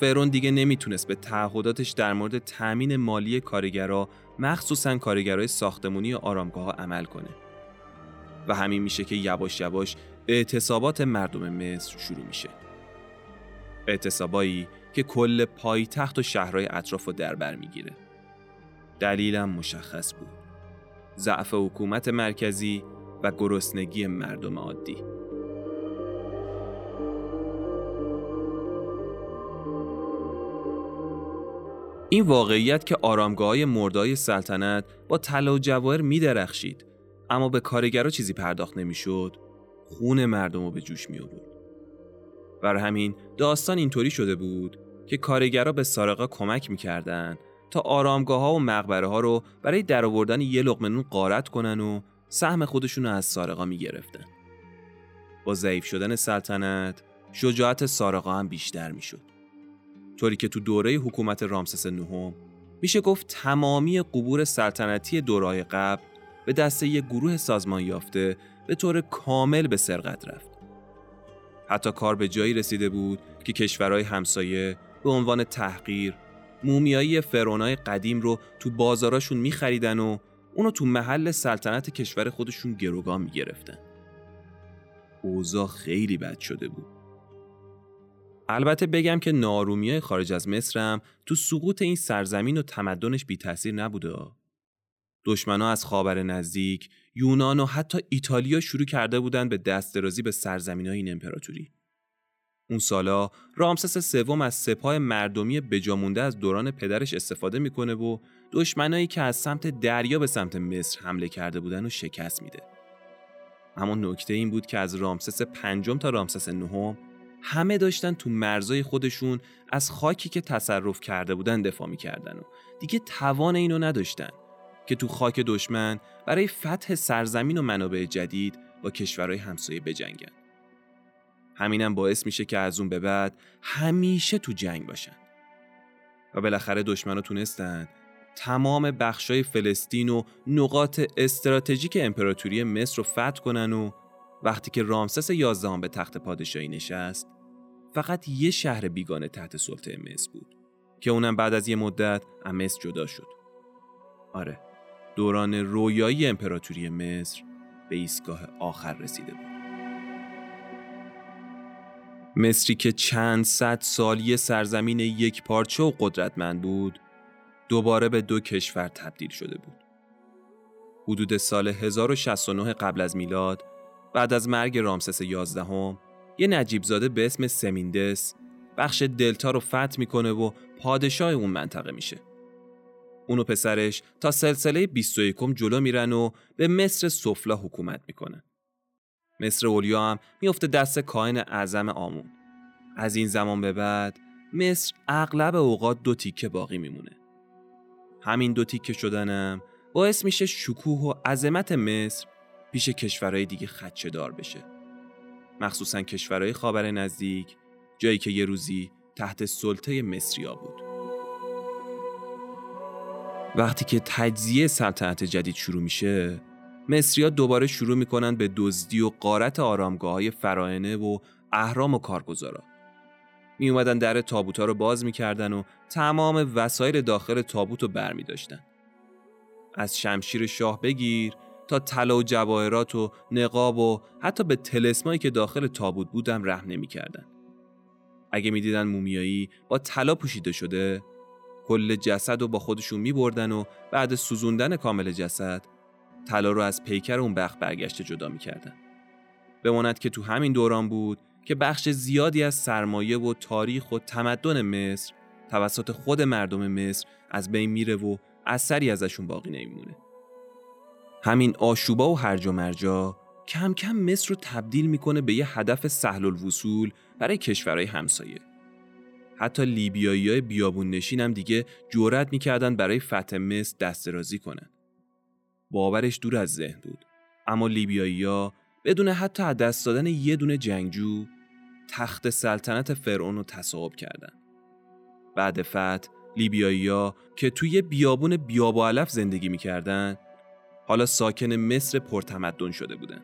فرون دیگه نمی‌تونست به تعهداتش در مورد تأمین مالی کارگرا مخصوصا کارگرای ساختمونی و آرامگاه ها عمل کنه. و همین میشه که یواش یواش اعتصابات مردم مصر شروع میشه. اعتصابایی که کل پایتخت و شهرهای اطراف رو در بر می‌گیره. دلیلم مشخص بود. ضعف حکومت مرکزی و گرسنگی مردم عادی. این واقعیت که آرامگاه مردای سلطنت با طلا و جواهر می درخشید اما به کارگرا چیزی پرداخت نمی‌شد خون مردم رو به جوش می آورد. بر همین داستان اینطوری شده بود که کارگرا به سارقا کمک می‌کردند تا آرامگاه ها و مقبره ها رو برای درآوردن یه لقمه نون غارت کنن و سهم خودشون رو از سارقا می‌گرفتن. با ضعیف شدن سلطنت شجاعت سارقا هم بیشتر می‌شد. طوری که تو دوره حکومت رامسس نهم میشه گفت تمامی قبور سلطنتی دورای قبل به دسته یک گروه سازمان یافته به طور کامل به سرقت رفت. حتی کار به جایی رسیده بود که کشورهای همسایه به عنوان تحقیر مومیایی فرونای قدیم رو تو بازاراشون میخریدن و اونو تو محل سلطنت کشور خودشون گروگان می‌گرفتن. اوضاع خیلی بد شده بود. البته بگم که نارومی های خارج از مصر هم تو سقوط این سرزمین و تمدنش بی تاثیر نبوده. دشمنا از خاور نزدیک، یونان و حتی ایتالیا شروع کرده بودند به دست درازی به سرزمین های این امپراتوری. اون سالا رامسس سوم از سپاه مردمی بجامونده از دوران پدرش استفاده می‌کنه و دشمنایی که از سمت دریا به سمت مصر حمله کرده بودن و شکست میده. اما نکته این بود که از رامسس پنجم تا رامسس نهم همه داشتن تو مرزای خودشون از خاکی که تصرف کرده بودن دفاع می‌کردن و دیگه توان اینو نداشتن که تو خاک دشمن برای فتح سرزمین و منابع جدید با کشورهای همسایه بجنگن. همینم باعث میشه که از اون به بعد همیشه تو جنگ باشن. و بالاخره دشمنا تونستن تمام بخشای فلسطین و نقاط استراتژیک امپراتوری مصر رو فتح کنن و وقتی که رامسس یازدهم به تخت پادشاهی نشست فقط یه شهر بیگانه تحت سلطه مصر بود که اونم بعد از یه مدت از جدا شد. آره دوران رویایی امپراتوری مصر به ایستگاه آخر رسیده بود. مصری که چند صد سالی سرزمین یک پارچه و قدرتمند بود دوباره به دو کشور تبدیل شده بود. حدود سال 1069 قبل از میلاد بعد از مرگ رامسس یازدهم یه نجیب زاده به اسم سمیندس بخش دلتا رو فتح می‌کنه و پادشاه اون منطقه میشه. اونو پسرش تا سلسله 21 جلو میرن و به مصر سفلا حکومت می‌کنن. مصر اولیا هم میفته دست کاهن اعظم آمون. از این زمان به بعد مصر اغلب اوقات دو تیکه باقی میمونه. همین دو تیکه شدنم باعث میشه شکوه و عظمت مصر پیش کشورهای دیگه خدشه دار بشه. مخصوصا کشورهای خاور نزدیک جایی که یه روزی تحت سلطه مصریا بود. وقتی که تجزیه سلطنت جدید شروع میشه مصریا دوباره شروع می‌کنن به دزدی و قارت آرامگاه های فراینه و اهرام و کارگزارا می اومدن در تابوتا رو باز می‌کردن و تمام وسایل داخل تابوت رو بر می داشتن. از شمشیر شاه بگیر تا طلا و جواهرات و نقاب و حتی به تلسمایی که داخل تابوت بودم رحم نمی‌کردن. اگه می‌دیدن مومیایی با طلا پوشیده شده کل جسد رو با خودشون می بردن و بعد سوزوندن کامل جسد طلا رو از پیکر اون بخت برگشته جدا می‌کردن. بماند که تو همین دوران بود که بخش زیادی از سرمایه و تاریخ و تمدن مصر توسط خود مردم مصر از بین میره و اثری ازشون باقی نمیمونه. همین آشوبا و هرج و مرجا کم کم مصر رو تبدیل می‌کنه به یه هدف سهل الوصول برای کشورهای همسایه. حتی لیبیایی های بیابون نشین هم دیگه جورت می‌کردن برای فتح مصر دست درازی کنن. باورش دور از ذهن بود. اما لیبیایی ها بدون حتی از دست دادن یه دونه جنگجو تخت سلطنت فرعون رو تصاحب کردن. بعد فتح لیبیایی ها که توی بیابون بیابا علف زندگی می‌کردن حالا ساکن مصر پرتمدن شده بودن.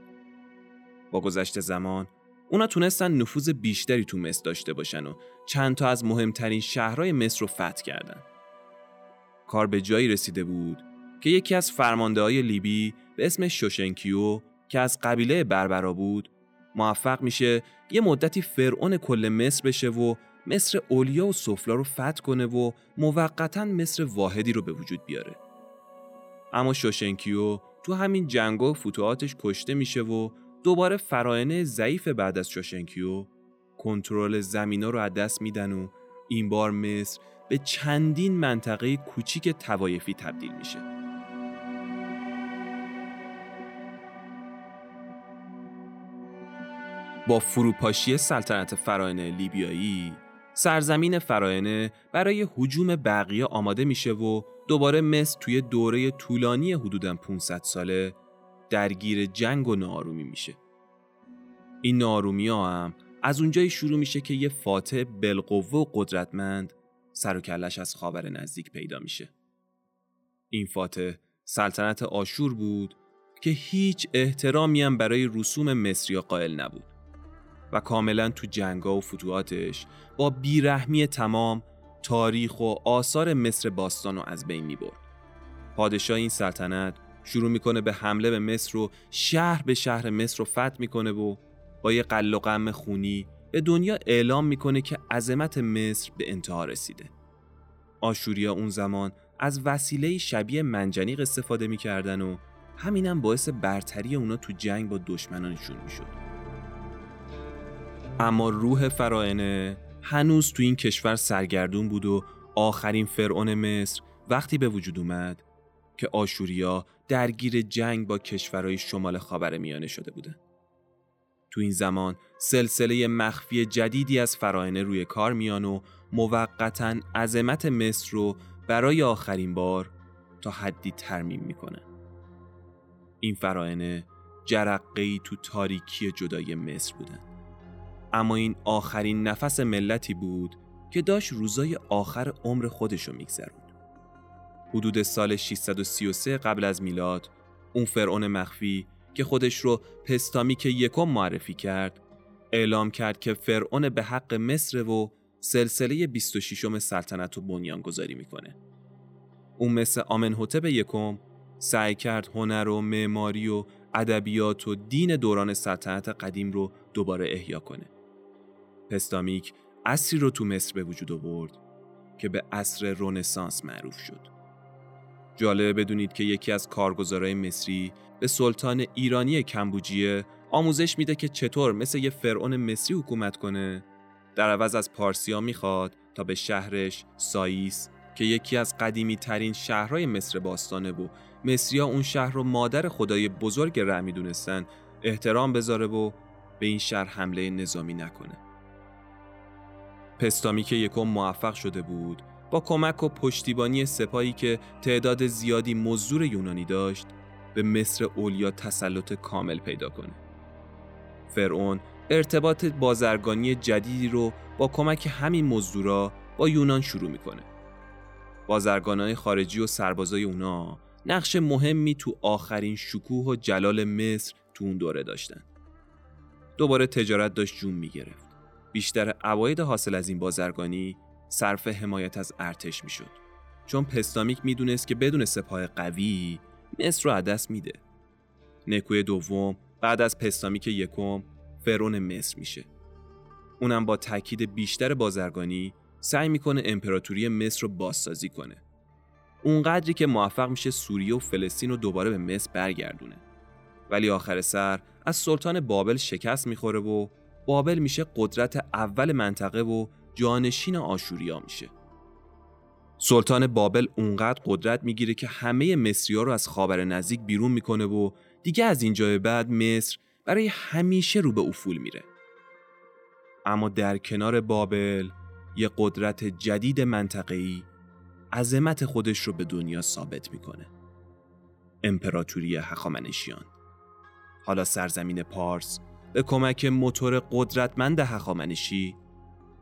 با گذشت زمان اونا تونستن نفوذ بیشتری تو مصر داشته باشن و چند تا از مهمترین شهرهای مصر رو فتح کردن. کار به جایی رسیده بود که یکی از فرمانده های لیبی به اسم شوشنکیو که از قبیله بربرا بود موفق میشه یه مدتی فرعون کل مصر بشه و مصر اولیا و سفلا رو فتح کنه و موقتا مصر واحدی رو به وجود بیاره. اما شوشنکیو تو همین جنگ و فتوحاتش کشته میشه و دوباره فراعنه ضعیف بعد از شوشنکیو کنترل زمینا رو از دست میدن و این بار مصر به چندین منطقه کوچیک توایفی تبدیل میشه. با فروپاشی سلطنت فراینه لیبیایی سرزمین فراینه برای حجوم بقیه آماده میشه و دوباره مصر توی دوره طولانی حدوداً 500 ساله درگیر جنگ و نارومی میشه. این نارومی ها هم از اونجایی شروع میشه که یه فاتح بالقوه و قدرتمند سر و کلش از خاور نزدیک پیدا میشه. این فاتح سلطنت آشور بود که هیچ احترامی هم برای رسوم مصری قائل نبود و کاملا تو جنگا و فتوحاتش با بیرحمی تمام تاریخ و آثار مصر باستان رو از بین می‌برد. پادشاه این سلطنت شروع می‌کنه به حمله به مصر و شهر به شهر مصر رو فتح می‌کنه و با یه قل و غم خونی به دنیا اعلام می‌کنه که عظمت مصر به انتها رسیده. آشوریا اون زمان از وسیله شبیه منجنیق استفاده می‌کردن و همینم باعث برتری اونا تو جنگ با دشمنانشون می‌شد. اما روح فراینه هنوز تو این کشور سرگردون بود و آخرین فرعون مصر وقتی به وجود اومد که آشوریا درگیر جنگ با کشورهای شمال خاور میانه شده بودن. تو این زمان سلسله مخفی جدیدی از فراینه روی کار میان و موقتا عظمت مصر رو برای آخرین بار تا حدی ترمیم می‌کنه. این فراینه جرقه تو تاریکی جدای مصر بودن. اما این آخرین نفس ملتی بود که داشت روزای آخر عمر خودشو میگذروند. حدود سال 633 قبل از میلاد اون فرعون مخفی که خودش رو پستامیک یکم معرفی کرد اعلام کرد که فرعون به حق مصر و سلسله 26 سلطنت رو بنیان گذاری می‌کنه. اون مثل آمنهوتب یکم سعی کرد هنر و معماری و ادبیات و دین دوران سلطنت قدیم رو دوباره احیا کنه. پستامیک اصری رو تو مصر به وجود آورد که به عصر رونسانس معروف شد. جالبه بدونید که یکی از کارگزارای مصری به سلطان ایرانی کمبوجیه آموزش میده که چطور مثل یه فرعون مصری حکومت کنه در عوض از پارسیا می‌خواد تا به شهرش ساییس که یکی از قدیمی ترین شهرهای مصر باستانه و مصریا اون شهر رو مادر خدای بزرگ ره می‌دونستن احترام بذاره و به این شهر حمله نظامی نکنه. پستامی که یکم موفق شده بود با کمک و پشتیبانی سپاهی که تعداد زیادی مزدور یونانی داشت به مصر اولیا تسلط کامل پیدا کنه. فرعون ارتباط بازرگانی جدیدی رو با کمک همین مزدورا با یونان شروع می‌کنه. بازرگانای خارجی و سربازای اونا نقش مهمی تو آخرین شکوه و جلال مصر تو اون دوره داشتن. دوباره تجارت داشت جون می‌گرفت. بیشتر عواید حاصل از این بازرگانی صرف حمایت از ارتش می‌شد. چون پستامیک می‌دونست که بدون سپاه قوی مصر رو عدس میده. نکوی دوم بعد از پستامیک یکم فرون مصر میشه. اونم با تاکید بیشتر بازرگانی سعی می‌کنه امپراتوری مصر رو بازسازی کنه. اونقدری که موفق میشه سوریه و فلسطین رو دوباره به مصر برگردونه. ولی آخر سر از سلطان بابل شکست می‌خوره و بابل میشه قدرت اول منطقه و جانشین آشوریا میشه. سلطان بابل اونقدر قدرت می‌گیره که همه مصری ها رو از خاور نزدیک بیرون می‌کنه و دیگه از اینجا بعد مصر برای همیشه رو به افول میره. اما در کنار بابل یه قدرت جدید منطقه‌ای عظمت خودش رو به دنیا ثابت می‌کنه. امپراتوری هخامنشیان حالا سرزمین پارس به کمک موتور قدرتمند هخامنشی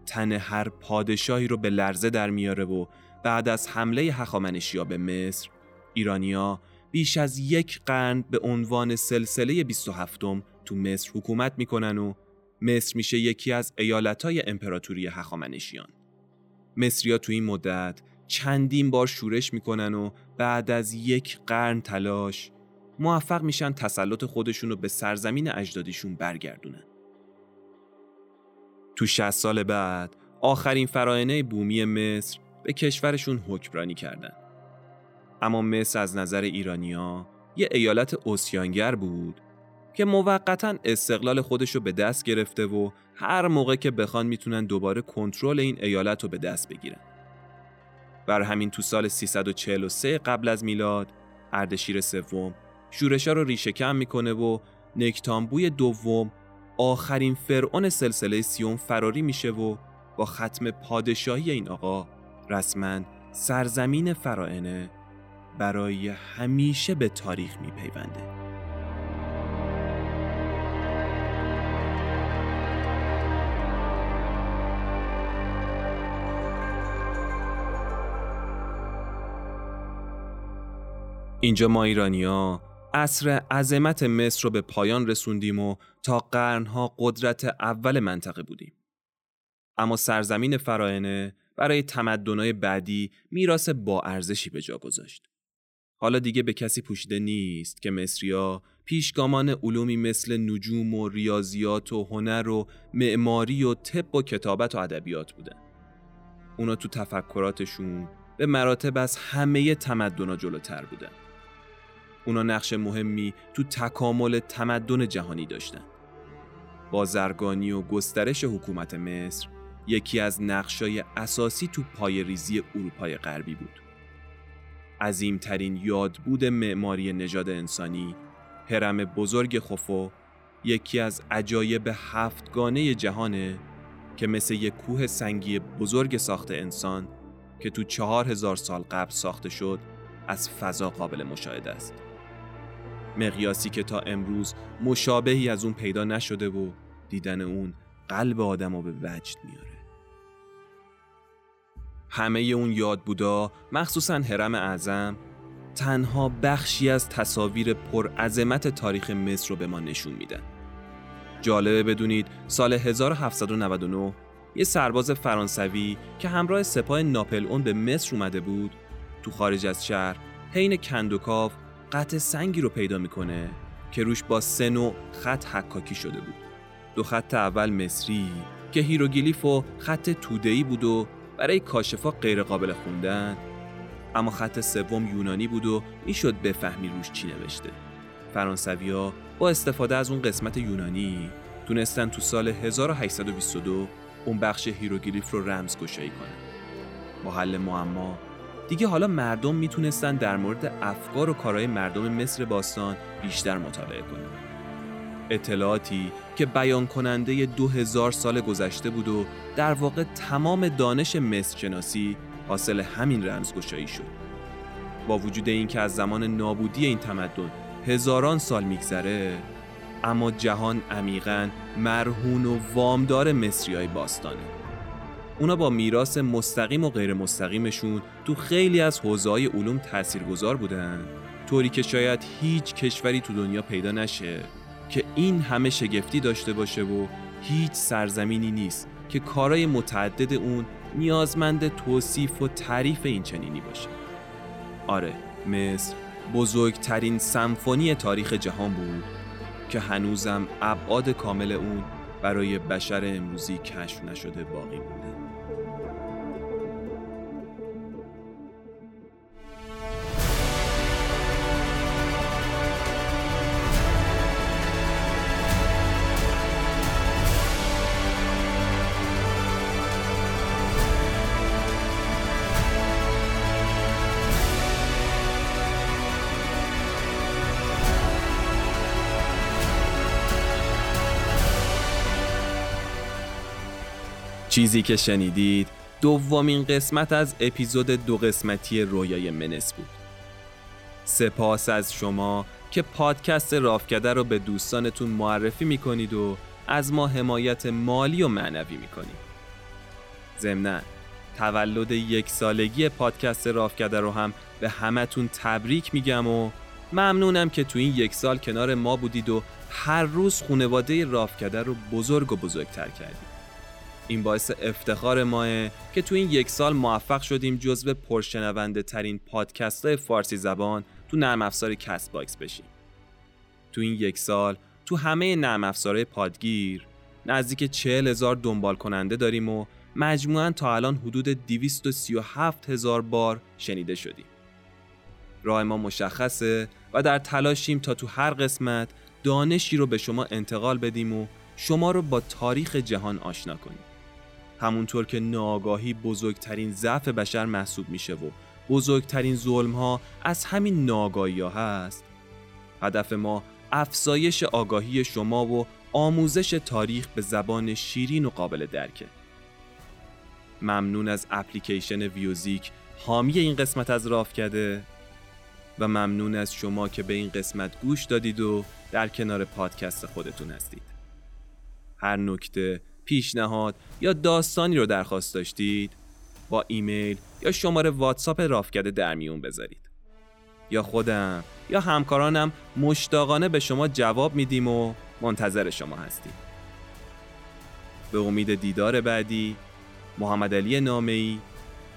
تن هر پادشاهی رو به لرزه در میاره و بعد از حمله هخامنشیا به مصر ایرانیا بیش از یک قرن به عنوان سلسله 27 تو مصر حکومت می‌کنن و مصر میشه یکی از ایالتهای امپراتوری هخامنشیان. مصریا تو این مدت چندین بار شورش می‌کنن و بعد از یک قرن تلاش موفق میشن تسلط خودشون رو به سرزمین اجدادیشون برگردونن. تو 60 سال بعد آخرین فراینه بومی مصر به کشورشون حکمرانی کردن. اما مصر از نظر ایرانیا یه ایالت اوسیانگر بود که موقتا استقلال خودش رو به دست گرفته و هر موقع که بخوان می‌تونن دوباره کنترل این ایالت رو به دست بگیرن. بر همین تو سال 343 قبل از میلاد اردشیر سوم شورشا رو ریشه کم می‌کنه و نکتامبوی دوم آخرین فرعون سلسله سیوم فراری میشه و با ختم پادشاهی این آقا رسما سرزمین فرائنه برای همیشه به تاریخ میپیونده. اینجا ما ایرانیا عصر عظمت مصر رو به پایان رسوندیم و تا قرنها قدرت اول منطقه بودیم. اما سرزمین فراینه برای تمدنهای بعدی میراث با ارزشی به جا گذاشت. حالا دیگه به کسی پوشیده نیست که مصریا پیشگامان علومی مثل نجوم و ریاضیات و هنر و معماری و طب و کتابت و ادبیات بودن. اونا تو تفکراتشون به مراتب از همه تمدنها جلوتر بودن. اونا نقش مهمی تو تکامل تمدن جهانی داشتن. بازرگانی و گسترش حکومت مصر یکی از نقشای اساسی تو پای ریزی اروپای غربی بود. عظیمترین یادبود معماری نژاد انسانی، هرم بزرگ خفو یکی از عجایب هفتگانه جهانه که مثل یک کوه سنگی بزرگ ساخت انسان که تو چهار هزار سال قبل ساخته شد از فضا قابل مشاهده است. مقیاسی که تا امروز مشابهی از اون پیدا نشده و دیدن اون قلب آدم رو به وجد میاره همه اون یاد بودا مخصوصا حرم اعظم تنها بخشی از تصاویر پرعظمت تاریخ مصر رو به ما نشون میدن. جالبه بدونید سال 1799 یه سرباز فرانسوی که همراه سپاه ناپل اون به مصر اومده بود تو خارج از شهر حین کندوکاو قطع سنگی رو پیدا می‌کنه که روش با سه نوع خط حکاکی شده بود. دو خط اول مصری که هیروگلیف و خط توده‌ای بود و برای کاشفا غیر قابل خوندن اما خط سوم یونانی بود و می‌شد بفهمی روش چی نوشته. فرانسویا با استفاده از اون قسمت یونانی تونستن تو سال 1822 اون بخش هیروگلیف رو رمز گشایی کنن. با حل معما دیگه حالا مردم می‌تونستن در مورد افکار و کارهای مردم مصر باستان بیشتر مطالعه کنن. اطلاعاتی که بیان کننده دو هزار سال گذشته بود و در واقع تمام دانش مصر شناسی حاصل همین رمزگشایی شد. با وجود اینکه از زمان نابودی این تمدن هزاران سال میگذره اما جهان عمیقا مرهون و وامدار مصری های باستانه. اونا با میراث مستقیم و غیر مستقیمشون تو خیلی از حوزه‌های علوم تاثیرگذار بودن. طوری که شاید هیچ کشوری تو دنیا پیدا نشه که این همه شگفتی داشته باشه و هیچ سرزمینی نیست که کارای متعدد اون نیازمند توصیف و تعریف این چنینی باشه. آره مصر بزرگترین سمفونی تاریخ جهان بود که هنوزم ابعاد کامل اون برای بشر امروزی کشف نشده باقی مونده. چیزی که شنیدید دومین قسمت از اپیزود دو قسمتی رویای منس بود. سپاس از شما که پادکست رافکده رو به دوستانتون معرفی می‌کنید و از ما حمایت مالی و معنوی می‌کنید. ضمنا تولد یک سالگی پادکست رافکده رو هم به همتون تبریک میگم و ممنونم که تو این یک سال کنار ما بودید و هر روز خونواده رافکده رو بزرگ و بزرگتر کردید. این باعث افتخار ماست که تو این یک سال موفق شدیم جزو پرشنونده ترین پادکست های فارسی زبان تو نرم افزار Castbox بشیم. تو این یک سال تو همه نرم افزارهای پادگیر نزدیک چهل هزار دنبال کننده داریم و مجموعاً تا الان حدود 237 هزار بار شنیده شدیم. راه ما مشخصه و در تلاشیم تا تو هر قسمت دانشی رو به شما انتقال بدیم و شما رو با تاریخ جهان آشنا کنیم. همونطور که ناآگاهی بزرگترین ضعف بشر محسوب میشه و بزرگترین ظلم ها از همین ناآگاهی ها هست. هدف ما افزایش آگاهی شما و آموزش تاریخ به زبان شیرین و قابل درکه ممنون از اپلیکیشن ویوزیک حامی این قسمت از رافکده و ممنون از شما که به این قسمت گوش دادید و در کنار پادکست خودتون هستید. هر نکته پیشنهاد یا داستانی رو درخواست داشتید؟ با ایمیل یا شماره واتساپ رافکده در میون بذارید. یا خودم یا همکارانم مشتاقانه به شما جواب میدیم و منتظر شما هستیم. به امید دیدار بعدی محمد علی نامه‌ای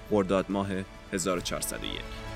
خرداد ماه 1401